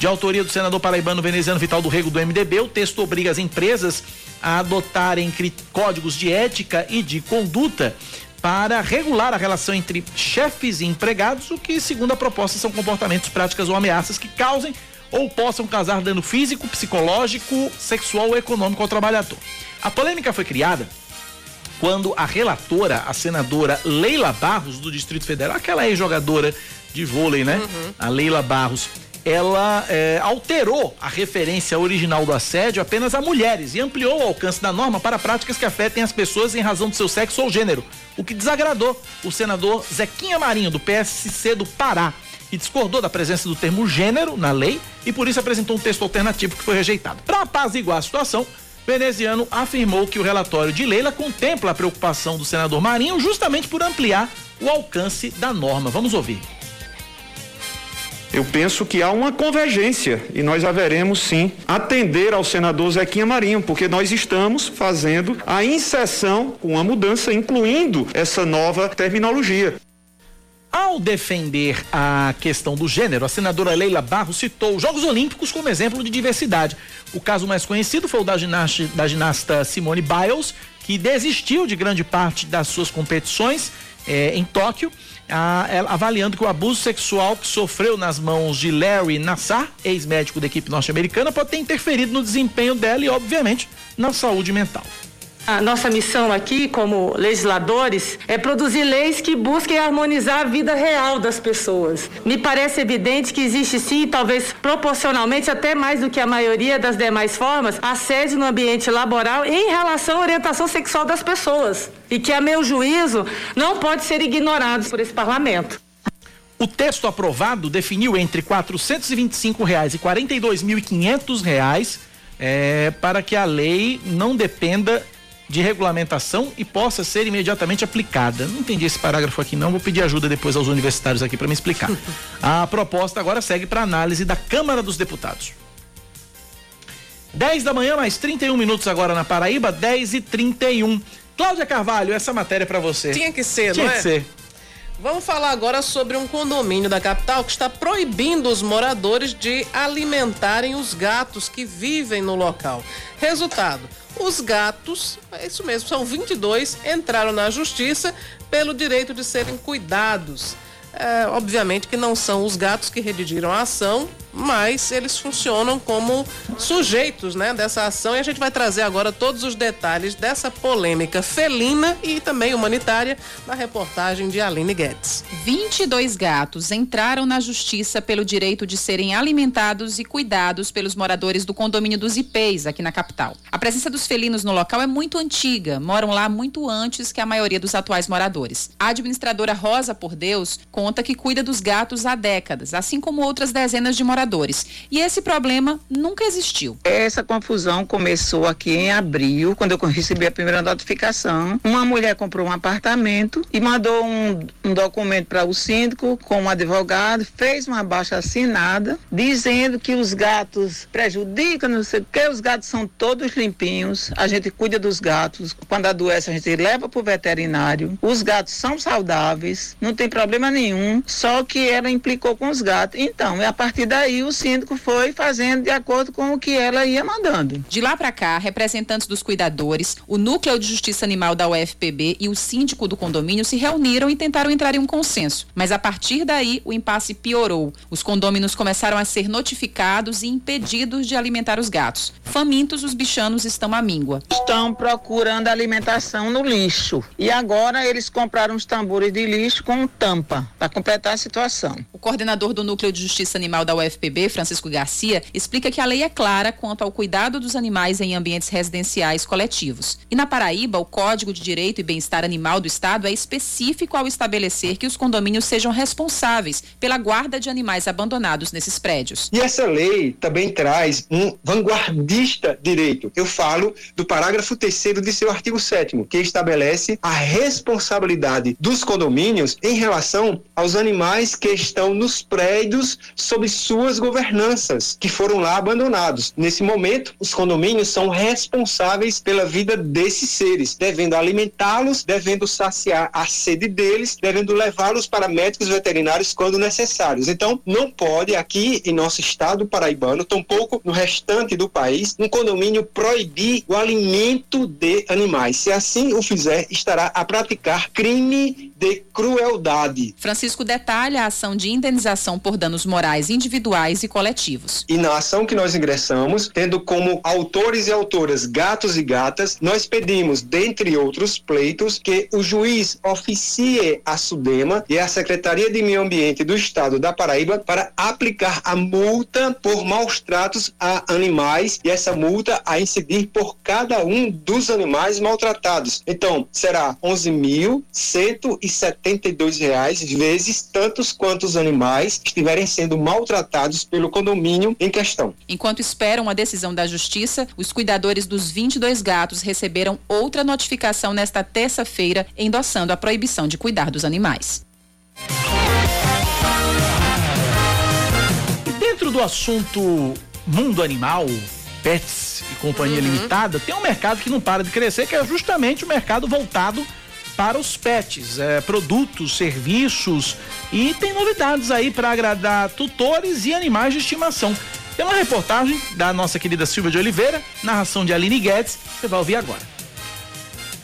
De autoria do senador paraibano veneziano Vital do Rego do MDB, o texto obriga as empresas a adotarem códigos de ética e de conduta para regular a relação entre chefes e empregados, o que, segundo a proposta, são comportamentos, práticas ou ameaças que causem ou possam causar dano físico, psicológico, sexual ou econômico ao trabalhador. A polêmica foi criada quando a relatora, a senadora Leila Barros, do Distrito Federal, aquela ex-jogadora de vôlei, né? A Leila Barros, ela eh, alterou a referência original do assédio apenas a mulheres e ampliou o alcance da norma para práticas que afetem as pessoas em razão do seu sexo ou gênero, o que desagradou o senador Zequinha Marinho, do PSC do Pará, que discordou da presença do termo gênero na lei e por isso apresentou um texto alternativo que foi rejeitado. Para apaziguar a situação, Veneziano afirmou que o relatório de Leila contempla a preocupação do senador Marinho justamente por ampliar o alcance da norma. Vamos ouvir. Eu penso que há uma convergência e nós haveremos sim atender ao senador Zequinha Marinho, porque nós estamos fazendo a inserção com a mudança, incluindo essa nova terminologia. Ao defender a questão do gênero, a senadora Leila Barros citou os Jogos Olímpicos como exemplo de diversidade. O caso mais conhecido foi o da, ginasta, da ginasta Simone Biles, que desistiu de grande parte das suas competições eh, em Tóquio, a, ela- avaliando que o abuso sexual que sofreu nas mãos de Larry Nassar, ex-médico da equipe norte-americana, pode ter interferido no desempenho dela e, obviamente, na saúde mental. A nossa missão aqui, como legisladores, é produzir leis que busquem harmonizar a vida real das pessoas. Me parece evidente que existe sim, talvez proporcionalmente até mais do que a maioria das demais formas, assédio no ambiente laboral em relação à orientação sexual das pessoas. E que, a meu juízo, não pode ser ignorado por esse parlamento. O texto aprovado definiu entre 425 reais e 42.500 reais é, para que a lei não dependa de regulamentação e possa ser imediatamente aplicada. Não entendi esse parágrafo aqui não, vou pedir ajuda depois aos universitários aqui para me explicar. a proposta agora segue para análise da Câmara dos Deputados. 10 da manhã, mais 31 minutos agora na Paraíba, 10 e 31. Cláudia Carvalho, essa matéria é para você. Tinha que ser, Tinha não é? que ser. Vamos falar agora sobre um condomínio da capital que está proibindo os moradores de alimentarem os gatos que vivem no local. Resultado: os gatos, é isso mesmo, são 22, entraram na justiça pelo direito de serem cuidados. É, obviamente que não são os gatos que redigiram a ação, mas eles funcionam como sujeitos né, dessa ação e a gente vai trazer agora todos os detalhes dessa polêmica felina e também humanitária na reportagem de Aline Guedes. 22 gatos entraram na justiça pelo direito de serem alimentados e cuidados pelos moradores do condomínio dos Ipês, aqui na capital. A presença dos felinos no local é muito antiga, moram lá muito antes que a maioria dos atuais moradores. A administradora Rosa Por Deus conta que cuida dos gatos há décadas, assim como outras dezenas de moradores. E esse problema nunca existiu. Essa confusão começou aqui em abril, quando eu recebi a primeira notificação. Uma mulher comprou um apartamento e mandou um, um documento para o síndico com um advogado, fez uma baixa assinada, dizendo que os gatos prejudicam, não sei o que, os gatos são todos limpinhos, a gente cuida dos gatos. Quando adoece, a gente leva para o veterinário. Os gatos são saudáveis, não tem problema nenhum, só que ela implicou com os gatos. Então, a partir daí, o síndico foi fazendo de acordo com o que ela ia mandando. De lá para cá, representantes dos cuidadores, o Núcleo de Justiça Animal da UFPB e o síndico do condomínio se reuniram e tentaram entrar em um consenso. Mas a partir daí, o impasse piorou. Os condôminos começaram a ser notificados e impedidos de alimentar os gatos. Famintos, os bichanos estão à míngua. Estão procurando alimentação no lixo. E agora eles compraram os tambores de lixo com tampa para completar a situação. O coordenador do Núcleo de Justiça Animal da UFPB, Francisco Garcia, explica que a lei é clara quanto ao cuidado dos animais em ambientes residenciais coletivos. E na Paraíba, o Código de Direito e Bem-Estar Animal do Estado é específico ao estabelecer que os condomínios sejam responsáveis pela guarda de animais abandonados nesses prédios. E essa lei também traz um vanguardista direito. Eu falo do parágrafo 3 de seu artigo 7 que estabelece a responsabilidade dos condomínios em relação aos animais que estão nos prédios sob suas governanças, que foram lá abandonados. Nesse momento, os condomínios são responsáveis pela vida desses seres, devendo alimentá-los, devendo saciar a sede deles, devendo levá-los para médicos veterinários quando necessários. Então, não pode aqui em nosso estado paraibano, tampouco no restante do país, um condomínio proibir o alimento de animais. Se assim o fizer, estará a praticar crime de crueldade. Francisco detalha a ação de indenização por danos morais individuais e coletivos. E na ação que nós ingressamos, tendo como autores e autoras gatos e gatas, nós pedimos, dentre outros pleitos, que o juiz oficie a SUDEMA e a Secretaria de Meio Ambiente do Estado da Paraíba para aplicar a multa por maus tratos a animais e essa multa a incidir por cada um dos animais maltratados. Então, será 11.172 reais vezes tantos quantos animais estiverem sendo maltratados pelo condomínio em questão. Enquanto esperam a decisão da Justiça, os cuidadores dos 22 gatos receberam outra notificação nesta terça-feira, endossando a proibição de cuidar dos animais. E dentro do assunto mundo animal, pets e companhia limitada, tem um mercado que não para de crescer, que é justamente o mercado voltado para os pets, é, produtos, serviços e tem novidades aí para agradar tutores e animais de estimação. Tem uma reportagem da nossa querida Silvia de Oliveira, narração de Aline Guedes, você vai ouvir agora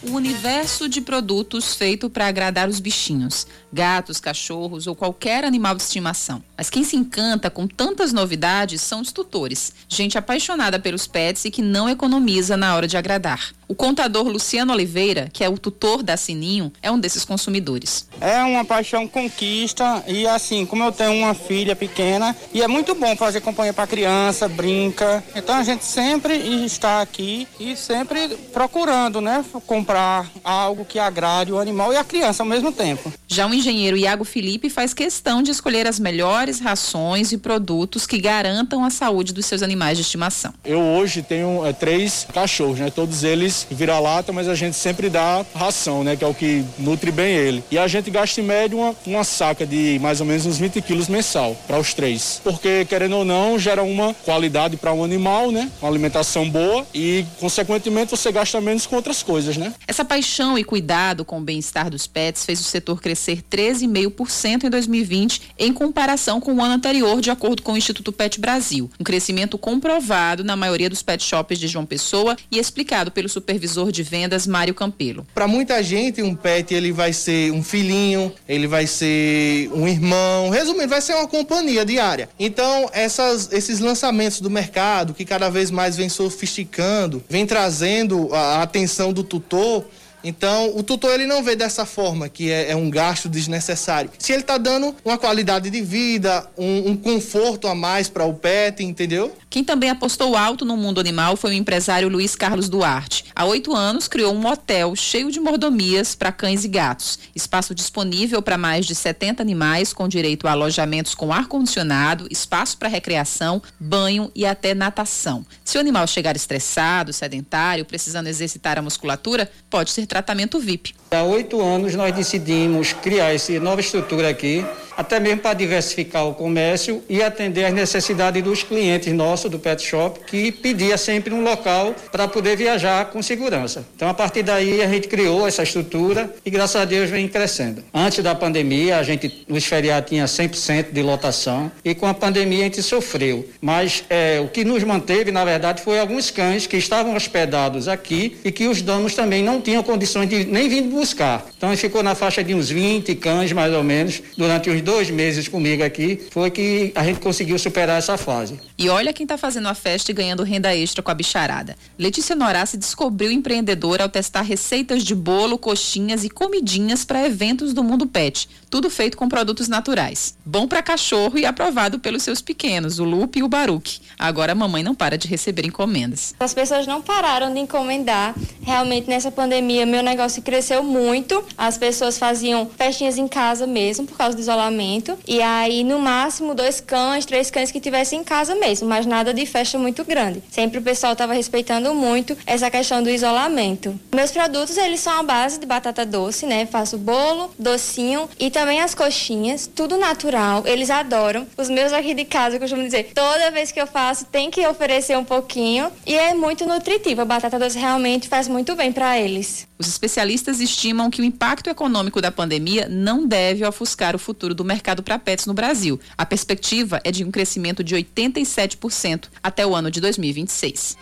o universo de produtos feito para agradar os bichinhos, gatos, cachorros ou qualquer animal de estimação. Mas quem se encanta com tantas novidades são os tutores, gente apaixonada pelos pets e que não economiza na hora de agradar. O contador Luciano Oliveira, que é o tutor da Sininho, é um desses consumidores. É uma paixão conquista e assim, como eu tenho uma filha pequena, e é muito bom fazer companhia para criança, brinca. Então a gente sempre está aqui e sempre procurando, né, comprar algo que agrade o animal e a criança ao mesmo tempo. Já o engenheiro Iago Felipe faz questão de escolher as melhores rações e produtos que garantam a saúde dos seus animais de estimação. Eu hoje tenho é, três cachorros, né? Todos eles vira-lata, mas a gente sempre dá ração, né? Que é o que nutre bem ele. E a gente gasta em média uma, uma saca de mais ou menos uns 20 quilos mensal para os três. Porque, querendo ou não, gera uma qualidade para um animal, né? Uma alimentação boa e, consequentemente, você gasta menos com outras coisas, né? Essa paixão e cuidado com o bem-estar dos pets fez o setor crescer 13,5% em 2020 em comparação com o ano anterior, de acordo com o Instituto Pet Brasil. Um crescimento comprovado na maioria dos pet shops de João Pessoa e explicado pelo supervisor de vendas Mário Campelo. Para muita gente, um pet ele vai ser um filhinho, ele vai ser um irmão, resumindo, vai ser uma companhia diária. Então, essas, esses lançamentos do mercado que cada vez mais vem sofisticando, vem trazendo a atenção do tutor então, o tutor ele não vê dessa forma, que é, é um gasto desnecessário. Se ele está dando uma qualidade de vida, um, um conforto a mais para o pet, entendeu? Quem também apostou alto no mundo animal foi o empresário Luiz Carlos Duarte. Há oito anos, criou um hotel cheio de mordomias para cães e gatos. Espaço disponível para mais de 70 animais, com direito a alojamentos com ar-condicionado, espaço para recreação, banho e até natação. Se o animal chegar estressado, sedentário, precisando exercitar a musculatura, pode ser tratamento VIP. Há oito anos nós decidimos criar essa nova estrutura aqui, até mesmo para diversificar o comércio e atender às necessidades dos clientes nossos do pet shop, que pedia sempre um local para poder viajar com segurança. Então, a partir daí, a gente criou essa estrutura e, graças a Deus, vem crescendo. Antes da pandemia, a gente, nos feriados, tinha 100% de lotação e com a pandemia a gente sofreu. Mas é, o que nos manteve, na verdade, foi alguns cães que estavam hospedados aqui e que os donos também não tinham condições de nem vir buscar. Então ele ficou na faixa de uns 20 cães, mais ou menos, durante uns dois meses comigo aqui. Foi que a gente conseguiu superar essa fase. E olha quem está fazendo a festa e ganhando renda extra com a bicharada. Letícia Norassi descobriu empreendedora ao testar receitas de bolo, coxinhas e comidinhas para eventos do mundo pet. Tudo feito com produtos naturais. Bom para cachorro e aprovado pelos seus pequenos, o Lupe e o Baruque. Agora a mamãe não para de receber encomendas. As pessoas não pararam de encomendar. Realmente nessa pandemia meu negócio cresceu muito. As pessoas faziam festinhas em casa mesmo, por causa do isolamento. E aí, no máximo, dois cães, três cães que tivessem em casa mesmo, mas nada de festa muito grande. Sempre o pessoal estava respeitando muito essa questão do isolamento. Meus produtos, eles são a base de batata doce, né? Faço bolo, docinho e também as coxinhas, tudo natural. Eles adoram. Os meus aqui de casa, eu costumo dizer, toda vez que eu faço, tem que oferecer um pouquinho. E é muito nutritivo. A batata doce realmente faz muito bem para eles. Os especialistas estimam que o impacto econômico da pandemia não deve ofuscar o futuro do mercado para pets no Brasil. A perspectiva é de um crescimento de 87% até o ano de 2026.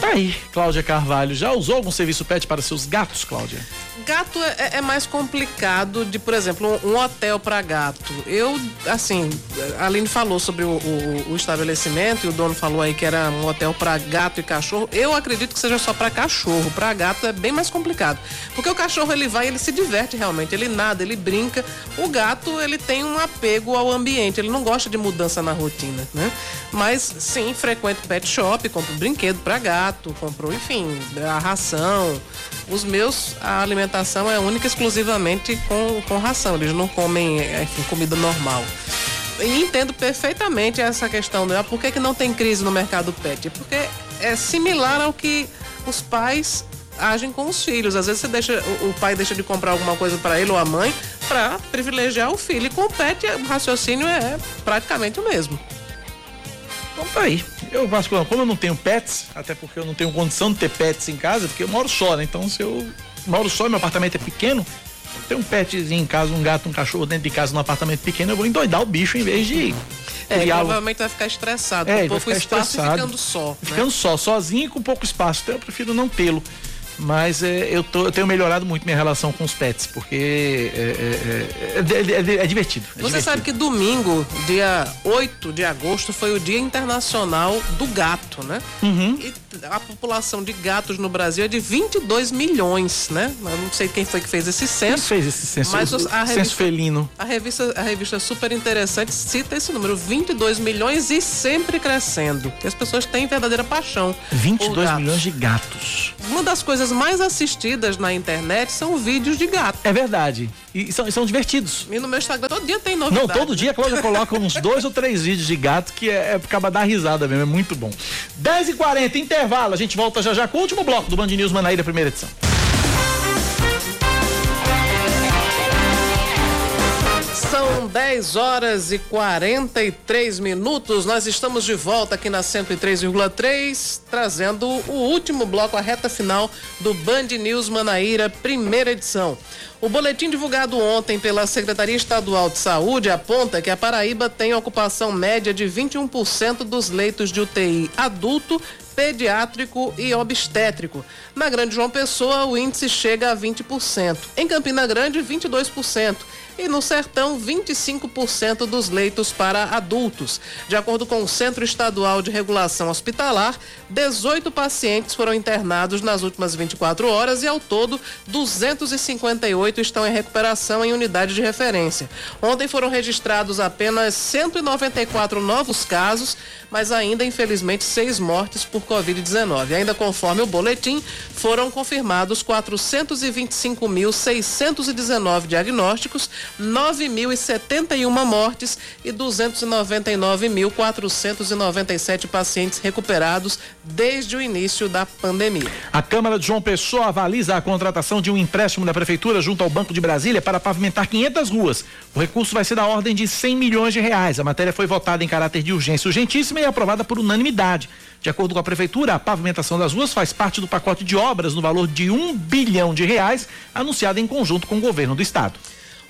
Tá aí, Cláudia Carvalho. Já usou algum serviço pet para seus gatos, Cláudia? Gato é, é mais complicado de, por exemplo, um, um hotel para gato. Eu, assim, a Aline falou sobre o, o, o, estabelecimento e o dono falou aí que era um hotel para gato e cachorro. Eu acredito que seja só para cachorro. Para gato é bem mais complicado. Porque o cachorro ele vai, ele se diverte realmente, ele nada, ele brinca. O gato, ele tem um apego ao ambiente, ele não gosta de mudança na rotina, né? Mas sim, frequenta pet shop, compra brinquedo para gato, comprou, enfim, a ração. Os meus, a alimentação é única exclusivamente com, com ração. Eles não comem enfim, comida normal. E entendo perfeitamente essa questão, né? Por que, que não tem crise no mercado pet? Porque é similar ao que os pais agem com os filhos. Às vezes você deixa, o pai deixa de comprar alguma coisa para ele ou a mãe para privilegiar o filho. E com o pet o raciocínio é praticamente o mesmo. Então tá aí. Eu, Vasco, como eu não tenho pets, até porque eu não tenho condição de ter pets em casa, porque eu moro só, né? Então se eu moro só e meu apartamento é pequeno, tem um petzinho em casa, um gato, um cachorro dentro de casa num apartamento pequeno, eu vou endoidar o bicho em vez de. É, provavelmente vai ficar estressado, É, com pouco espaço estressado. e ficando só. né? Ficando só, sozinho e com pouco espaço. Então eu prefiro não tê-lo. Mas é, eu, tô- eu tenho melhorado muito minha relação com os pets, porque é, é- é- é- é- é divertido. é Você divertido. sabe que domingo, dia 8 de agosto, foi o Dia Internacional do Gato, né? Uhum. E a população de gatos no Brasil é de 22 milhões, né? Eu não sei quem foi que fez esse censo. Quem fez esse censo? Mas O os- a censo revista, felino. A revista, a revista Super Interessante cita esse número, 22 milhões e sempre crescendo. As pessoas têm verdadeira paixão. por 22 gatos. milhões de gatos. Uma das coisas mais assistidas na internet são vídeos de gato. É verdade. E são, e são divertidos. E no meu Instagram todo dia tem Não, novidade. todo dia a Cláudia coloca uns dois ou três vídeos de gato que é, é acaba dar risada mesmo, é muito bom. 10h40, intervalo, a gente volta já já com o último bloco do Band News Manaíra, primeira edição. São 10 horas e 43 minutos. Nós estamos de volta aqui na 103,3, trazendo o último bloco, a reta final do Band News Manaíra, primeira edição. O boletim divulgado ontem pela Secretaria Estadual de Saúde aponta que a Paraíba tem ocupação média de 21% dos leitos de UTI adulto, pediátrico e obstétrico. Na Grande João Pessoa, o índice chega a 20%. Em Campina Grande, 22% e no Sertão 25% dos leitos para adultos. De acordo com o Centro Estadual de Regulação Hospitalar, 18 pacientes foram internados nas últimas 24 horas e ao todo 258 estão em recuperação em unidade de referência. Ontem foram registrados apenas 194 novos casos, mas ainda infelizmente seis mortes por Covid-19. Ainda conforme o boletim, foram confirmados 425.619 diagnósticos, 9.071 mortes e 299.497 pacientes recuperados desde o início da pandemia. A Câmara de João Pessoa avaliza a contratação de um empréstimo da Prefeitura junto ao Banco de Brasília para pavimentar 500 ruas. O recurso vai ser da ordem de 100 milhões de reais. A matéria foi votada em caráter de urgência urgentíssima e aprovada por unanimidade. De acordo com a Prefeitura, a pavimentação das ruas faz parte do pacote de obras no valor de um bilhão de reais, anunciado em conjunto com o governo do estado.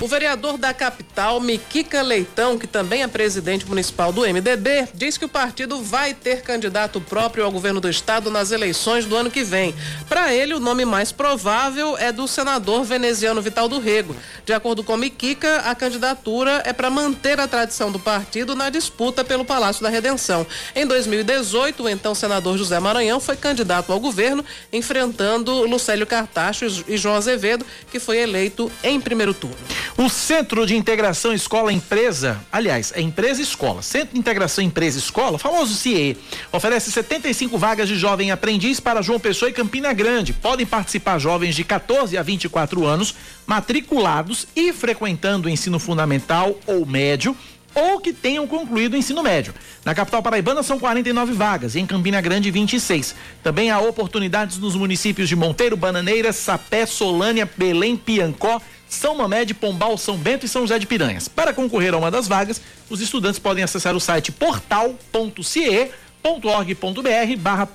O vereador da capital, Miquica Leitão, que também é presidente municipal do MDB, diz que o partido vai ter candidato próprio ao governo do estado nas eleições do ano que vem. Para ele, o nome mais provável é do senador veneziano Vital do Rego. De acordo com Miquica, a candidatura é para manter a tradição do partido na disputa pelo Palácio da Redenção. Em 2018, o então senador José Maranhão foi candidato ao governo, enfrentando Lucélio Cartacho e João Azevedo, que foi eleito em primeiro turno. O Centro de Integração Escola-Empresa, aliás, é empresa-escola, Centro de Integração Empresa-Escola, famoso CIE, oferece 75 vagas de jovem aprendiz para João Pessoa e Campina Grande. Podem participar jovens de 14 a 24 anos, matriculados e frequentando o ensino fundamental ou médio, ou que tenham concluído o ensino médio. Na capital paraibana são 49 vagas, em Campina Grande 26. Também há oportunidades nos municípios de Monteiro, Bananeiras, Sapé, Solânia, Belém, Piancó, São Mamé de Pombal, São Bento e São José de Piranhas. Para concorrer a uma das vagas, os estudantes podem acessar o site portal.ce.org.br barra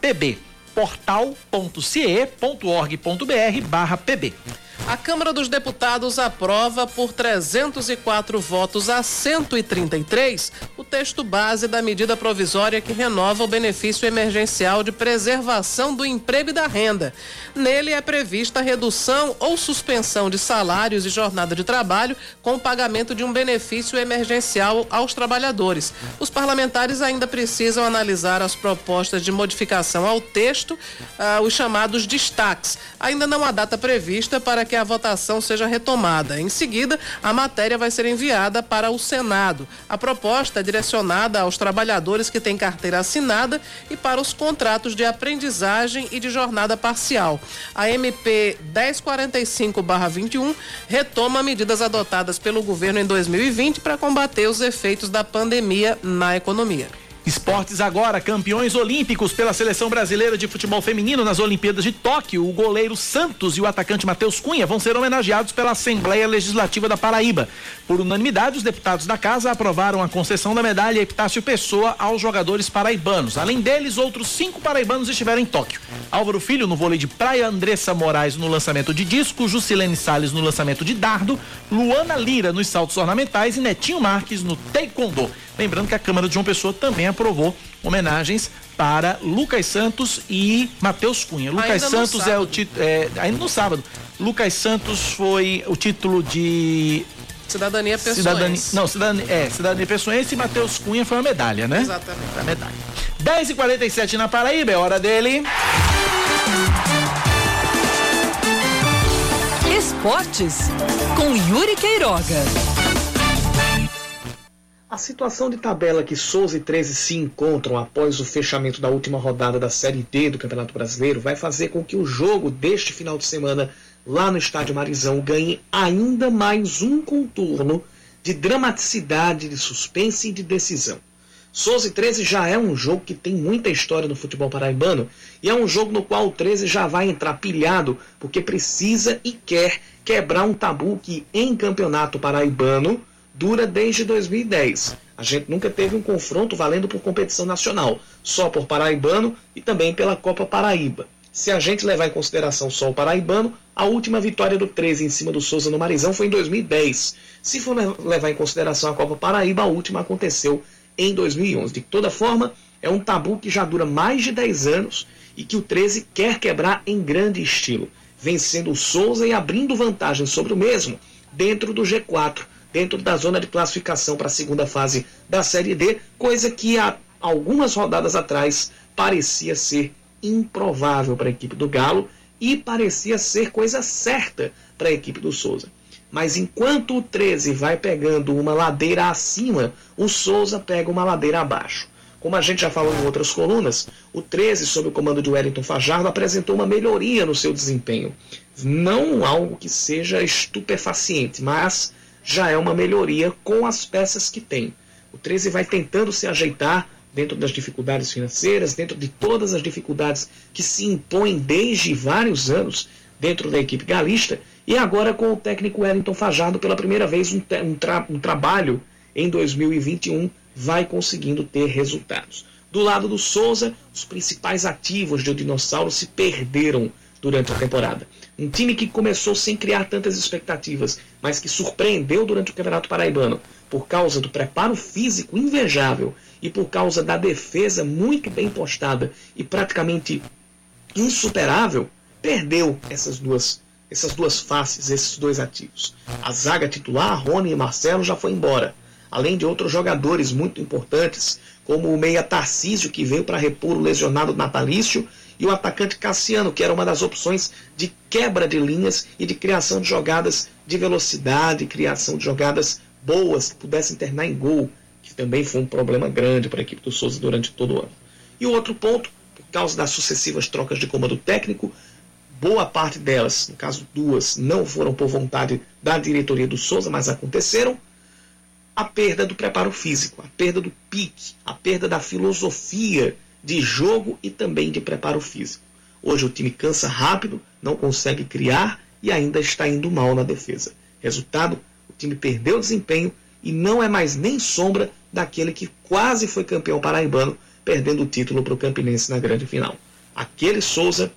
A Câmara dos Deputados aprova por 304 votos a 133 o texto base da medida provisória que renova o benefício emergencial de preservação do emprego e da renda. Nele é prevista redução ou suspensão de salários e jornada de trabalho com o pagamento de um benefício emergencial aos trabalhadores. Os parlamentares ainda precisam analisar as propostas de modificação ao texto, ah, os chamados destaques. Ainda não há data prevista para que a votação seja retomada. Em seguida, a matéria vai ser enviada para o Senado. A proposta é direcionada aos trabalhadores que têm carteira assinada e para os contratos de aprendizagem e de jornada parcial. A MP 1045-21 retoma medidas adotadas pelo governo em 2020 para combater os efeitos da pandemia na economia. Esportes agora, campeões olímpicos pela seleção brasileira de futebol feminino nas Olimpíadas de Tóquio. O goleiro Santos e o atacante Matheus Cunha vão ser homenageados pela Assembleia Legislativa da Paraíba. Por unanimidade, os deputados da casa aprovaram a concessão da medalha Epitácio Pessoa aos jogadores paraibanos. Além deles, outros cinco paraibanos estiveram em Tóquio. Álvaro Filho no vôlei de praia, Andressa Moraes no lançamento de disco, Jusilene Salles no lançamento de dardo, Luana Lira nos saltos ornamentais e Netinho Marques no taekwondo. Lembrando que a Câmara de João Pessoa também aprovou homenagens para Lucas Santos e Matheus Cunha. Lucas Ainda Santos é o título. É, ainda no sábado. Lucas Santos foi o título de. Cidadania pessoense. Cidadania, não, cidadania, é, cidadania pessoense e Matheus Cunha foi a medalha, né? Exatamente. Foi a medalha. 10 e 47 na Paraíba, é hora dele. Esportes com Yuri Queiroga. A situação de tabela que Souza e 13 se encontram após o fechamento da última rodada da Série D do Campeonato Brasileiro vai fazer com que o jogo deste final de semana lá no Estádio Marizão ganhe ainda mais um contorno de dramaticidade, de suspense e de decisão. Souza e 13 já é um jogo que tem muita história no futebol paraibano e é um jogo no qual o 13 já vai entrar pilhado porque precisa e quer quebrar um tabu que em campeonato paraibano dura desde 2010. A gente nunca teve um confronto valendo por competição nacional, só por paraibano e também pela Copa Paraíba. Se a gente levar em consideração só o paraibano, a última vitória do 13 em cima do Souza no Marizão foi em 2010. Se for levar em consideração a Copa Paraíba, a última aconteceu em 2011. De toda forma, é um tabu que já dura mais de 10 anos e que o 13 quer quebrar em grande estilo, vencendo o Souza e abrindo vantagem sobre o mesmo dentro do G4, dentro da zona de classificação para a segunda fase da Série D, coisa que há algumas rodadas atrás parecia ser improvável para a equipe do Galo e parecia ser coisa certa para a equipe do Souza. Mas enquanto o 13 vai pegando uma ladeira acima, o Souza pega uma ladeira abaixo. Como a gente já falou em outras colunas, o 13, sob o comando de Wellington Fajardo, apresentou uma melhoria no seu desempenho. Não algo que seja estupefaciente, mas já é uma melhoria com as peças que tem. O 13 vai tentando se ajeitar dentro das dificuldades financeiras, dentro de todas as dificuldades que se impõem desde vários anos dentro da equipe galista, e agora com o técnico Wellington Fajardo, pela primeira vez, um, tra um trabalho em 2021 vai conseguindo ter resultados. Do lado do Souza, os principais ativos do Dinossauro se perderam durante a temporada. Um time que começou sem criar tantas expectativas, mas que surpreendeu durante o Campeonato Paraibano por causa do preparo físico invejável e por causa da defesa muito bem postada e praticamente insuperável, perdeu essas duas essas duas faces, esses dois ativos. A zaga titular, Rony e Marcelo, já foi embora, além de outros jogadores muito importantes, como o meia Tarcísio, que veio para repor o lesionado natalício, e o atacante Cassiano, que era uma das opções de quebra de linhas e de criação de jogadas de velocidade, criação de jogadas boas que pudessem terminar em gol, que também foi um problema grande para a equipe do Souza durante todo o ano. E o outro ponto, por causa das sucessivas trocas de comando técnico, boa parte delas, no caso duas, não foram por vontade da diretoria do Souza, mas aconteceram. A perda do preparo físico, a perda do pique, a perda da filosofia de jogo e também de preparo físico. Hoje o time cansa rápido, não consegue criar e ainda está indo mal na defesa. Resultado: time perdeu desempenho e não é mais nem sombra daquele que quase foi campeão paraibano, perdendo o título para o Campinense na grande final. Aquele Souza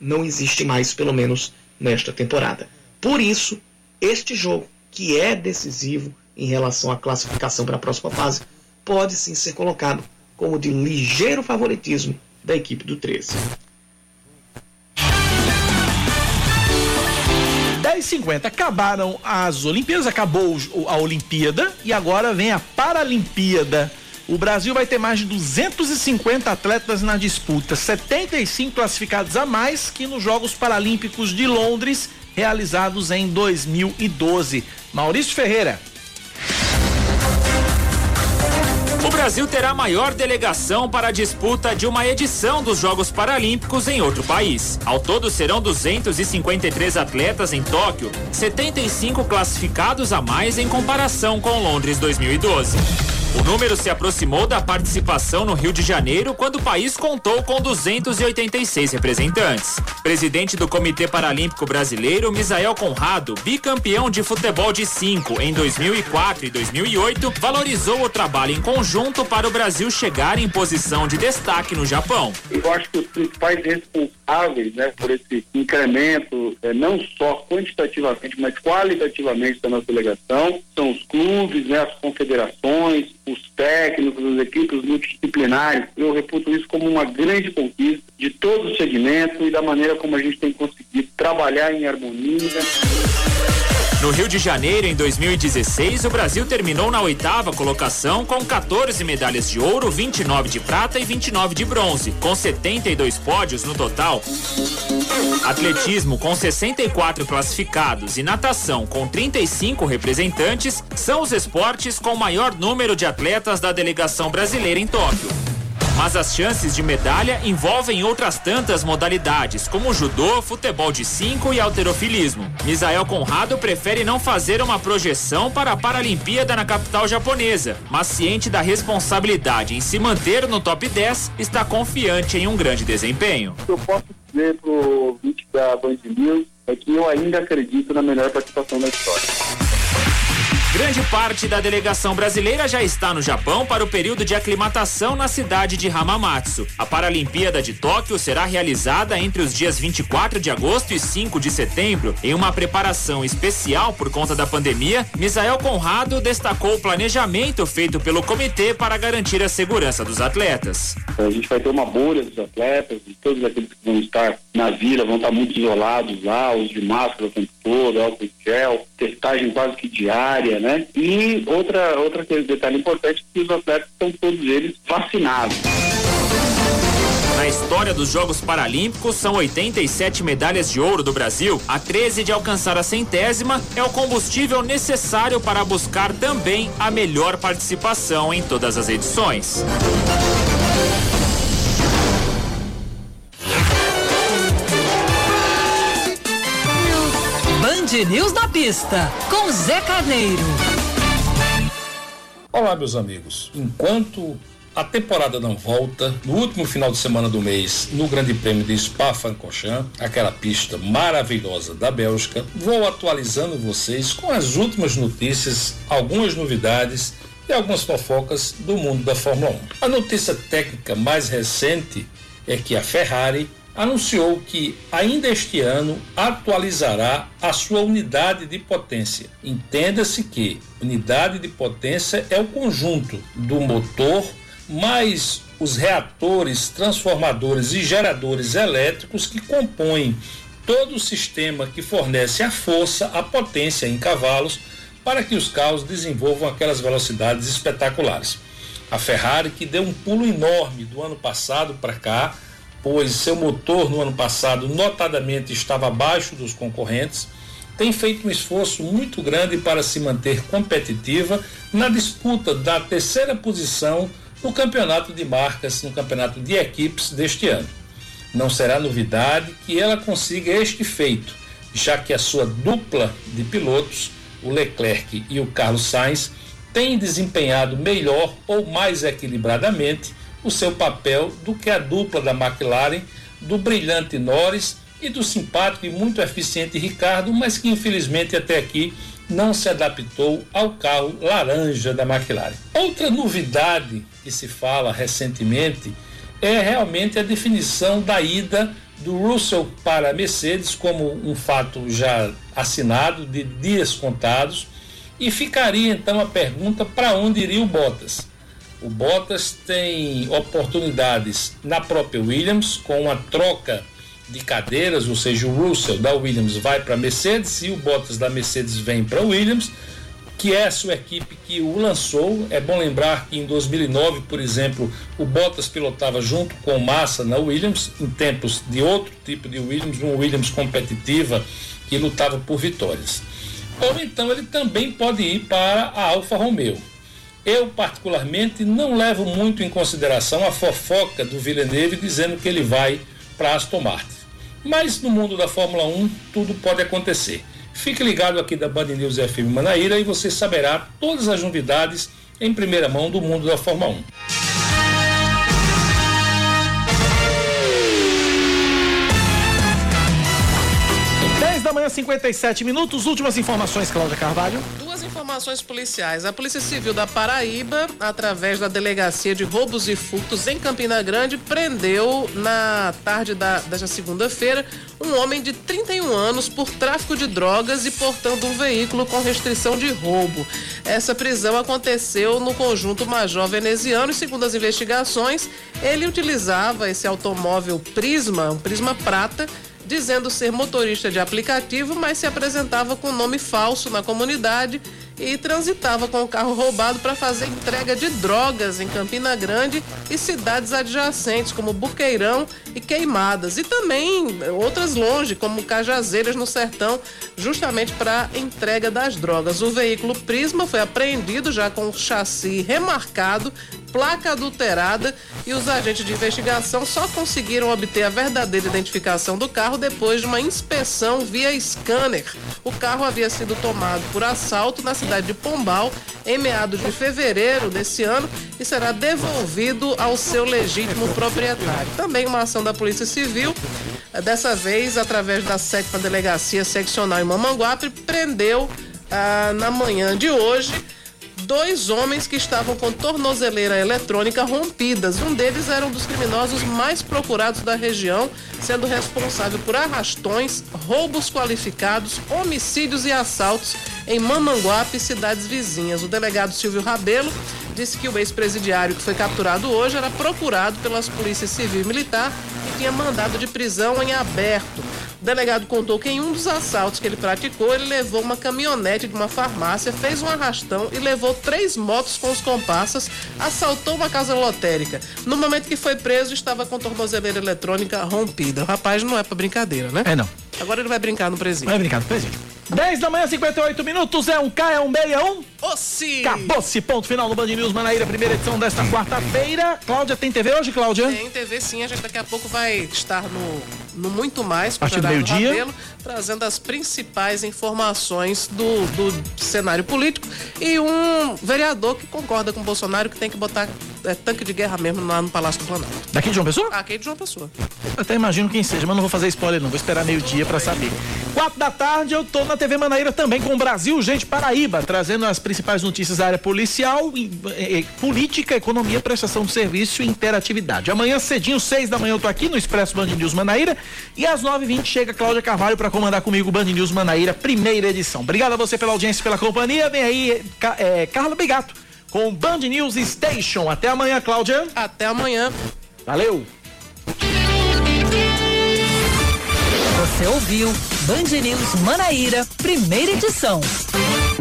não existe mais, pelo menos nesta temporada. Por isso, este jogo, que é decisivo em relação à classificação para a próxima fase, pode sim ser colocado como de ligeiro favoritismo da equipe do 13. 10h50, acabaram as Olimpíadas, acabou a Olimpíada e agora vem a Paralimpíada. O Brasil vai ter mais de 250 atletas na disputa, 75 classificados a mais que nos Jogos Paralímpicos de Londres, realizados em 2012. Maurício Ferreira. O Brasil terá a maior delegação para a disputa de uma edição dos Jogos Paralímpicos em outro país. Ao todo serão 253 atletas em Tóquio, 75 classificados a mais em comparação com Londres 2012. O número se aproximou da participação no Rio de Janeiro quando o país contou com 286 representantes. Presidente do Comitê Paralímpico Brasileiro, Misael Conrado, bicampeão de futebol de 5 em 2004 e 2008, valorizou o trabalho em conjunto para o Brasil chegar em posição de destaque no Japão. Eu acho que os principais responsáveis né, por esse incremento, é, não só quantitativamente, mas qualitativamente da nossa delegação, são os clubes, né, as confederações, os técnicos, as equipes multidisciplinares. Eu reputo isso como uma grande conquista de todo o segmento e da maneira como a gente tem conseguido trabalhar em harmonia. No Rio de Janeiro, em 2016, o Brasil terminou na oitava colocação com 14 medalhas de ouro, 29 de prata e 29 de bronze, com 72 pódios no total. Atletismo com 64 classificados e natação com 35 representantes são os esportes com maior número de atletas da delegação brasileira em Tóquio. Mas as chances de medalha envolvem outras tantas modalidades, como judô, futebol de 5 e alterofilismo. Misael Conrado prefere não fazer uma projeção para a Paralimpíada na capital japonesa, mas ciente da responsabilidade em se manter no top 10, está confiante em um grande desempenho. Eu posso dizer pro vídeo da Band News é que eu ainda acredito na melhor participação da história. Grande parte da delegação brasileira já está no Japão para o período de aclimatação na cidade de Hamamatsu. A Paralimpíada de Tóquio será realizada entre os dias 24 de agosto e 5 de setembro. Em uma preparação especial por conta da pandemia, Misael Conrado destacou o planejamento feito pelo comitê para garantir a segurança dos atletas. A gente vai ter uma bolha dos atletas, de todos aqueles que vão estar na vila, vão estar muito isolados lá, os de máscara o tempo todo, álcool gel, testagem quase que diária, né? E outra, outra coisa, detalhe importante, que os atletas estão todos eles vacinados. Na história dos Jogos Paralímpicos, são 87 medalhas de ouro do Brasil. A 13 de alcançar a centésima é o combustível necessário para buscar também a melhor participação em todas as edições. Band News na pista, com Zé Carneiro. Olá, meus amigos. Enquanto a temporada não volta, no último final de semana do mês, no Grande Prêmio de Spa-Francorchamps, aquela pista maravilhosa da Bélgica, vou atualizando vocês com as últimas notícias, algumas novidades e algumas fofocas do mundo da Fórmula 1. A notícia técnica mais recente é que a Ferrari anunciou que ainda este ano atualizará a sua unidade de potência. Entenda-se que unidade de potência é o conjunto do motor mais os reatores, transformadores e geradores elétricos que compõem todo o sistema que fornece a força, a potência em cavalos para que os carros desenvolvam aquelas velocidades espetaculares. A Ferrari, que deu um pulo enorme do ano passado para cá, pois seu motor no ano passado notadamente estava abaixo dos concorrentes, tem feito um esforço muito grande para se manter competitiva na disputa da terceira posição no campeonato de marcas, no campeonato de equipes deste ano. Não será novidade que ela consiga este feito, já que a sua dupla de pilotos, o Leclerc e o Carlos Sainz, têm desempenhado melhor ou mais equilibradamente o seu papel do que a dupla da McLaren, do brilhante Norris e do simpático e muito eficiente Ricardo, mas que infelizmente até aqui não se adaptou ao carro laranja da McLaren. Outra novidade que se fala recentemente é realmente a definição da ida do Russell para a Mercedes como um fato já assinado de dias contados e ficaria então a pergunta para onde iria o Bottas. O Bottas tem oportunidades na própria Williams com a troca de cadeiras, ou seja, o Russell da Williams vai para a Mercedes e o Bottas da Mercedes vem para a Williams, que é a sua equipe que o lançou. É bom lembrar que em 2009, por exemplo, o Bottas pilotava junto com Massa na Williams, em tempos de outro tipo de Williams, uma Williams competitiva que lutava por vitórias. Ou então ele também pode ir para a Alfa Romeo. Eu, particularmente, não levo muito em consideração a fofoca do Villeneuve dizendo que ele vai para Aston Martin. Mas no mundo da Fórmula 1, tudo pode acontecer. Fique ligado aqui da Band News FM Manaíra e você saberá todas as novidades em primeira mão do mundo da Fórmula 1. da manhã, 57 minutos. Últimas informações, Cláudia Carvalho. Duas informações policiais. A Polícia Civil da Paraíba, através da Delegacia de Roubos e Furtos em Campina Grande, prendeu na tarde da, desta segunda-feira um homem de 31 anos por tráfico de drogas e portando um veículo com restrição de roubo. Essa prisão aconteceu no conjunto Major Veneziano e, segundo as investigações, ele utilizava esse automóvel Prisma, um Prisma Prata dizendo ser motorista de aplicativo, mas se apresentava com nome falso na comunidade e transitava com o carro roubado para fazer entrega de drogas em Campina Grande e cidades adjacentes, como Buqueirão e Queimadas, e também outras longe, como Cajazeiras no Sertão, justamente para entrega das drogas. O veículo Prisma foi apreendido já com chassi remarcado, placa adulterada e os agentes de investigação só conseguiram obter a verdadeira identificação do carro depois de uma inspeção via scanner. O carro havia sido tomado por assalto na cidade de Pombal em meados de fevereiro desse ano e será devolvido ao seu legítimo proprietário. Também uma ação da Polícia Civil, dessa vez através da sétima delegacia seccional em Mamanguape, prendeu ah, na manhã de hoje dois homens que estavam com tornozeleira eletrônica rompidas. Um deles era um dos criminosos mais procurados da região, sendo responsável por arrastões, roubos qualificados, homicídios e assaltos em Mamanguape e cidades vizinhas. O delegado Silvio Rabelo disse que o ex-presidiário que foi capturado hoje era procurado pelas polícias civil e militar e tinha mandado de prisão em aberto. O delegado contou que em um dos assaltos que ele praticou, ele levou uma caminhonete de uma farmácia, fez um arrastão e levou três motos com os comparsas, assaltou uma casa lotérica. No momento que foi preso, estava com tornozeleira eletrônica rompida. O rapaz não é pra brincadeira, né? É não. Agora ele vai brincar no presídio. Vai brincar no presídio. 10 da manhã, 58 minutos, é um K, é um B, é um? Ossi! Acabou-se, ponto final no Band News Manaíra, primeira edição desta quarta-feira. Cláudia, tem TV hoje, Cláudia? Tem TV sim, a gente daqui a pouco vai estar no, no Muito Mais, A partir do meio-dia. trazendo as principais informações do, do cenário político e um vereador que concorda com o Bolsonaro que tem que botar é, tanque de guerra mesmo lá no Palácio do Planalto. Daqui de João Pessoa? Aqui de João Pessoa. Eu até imagino quem seja, mas não vou fazer spoiler não, vou esperar meio-dia pra saber. Quatro da tarde eu tô na TV Manaíra também com o Brasil Gente Paraíba, trazendo as principais notícias da área policial, e, e, e, política, economia, prestação de serviço e interatividade. Amanhã cedinho, seis da manhã eu tô aqui no Expresso Band News Manaíra e às nove e vinte chega Cláudia Carvalho para comandar comigo o Band News Manaíra, primeira edição. Obrigado a você pela audiência, pela companhia. Vem aí, Ca- é, Carla Bigato com o Band News Station. Até amanhã, Cláudia. Até amanhã. Valeu. Você ouviu Band News Manaíra, primeira edição.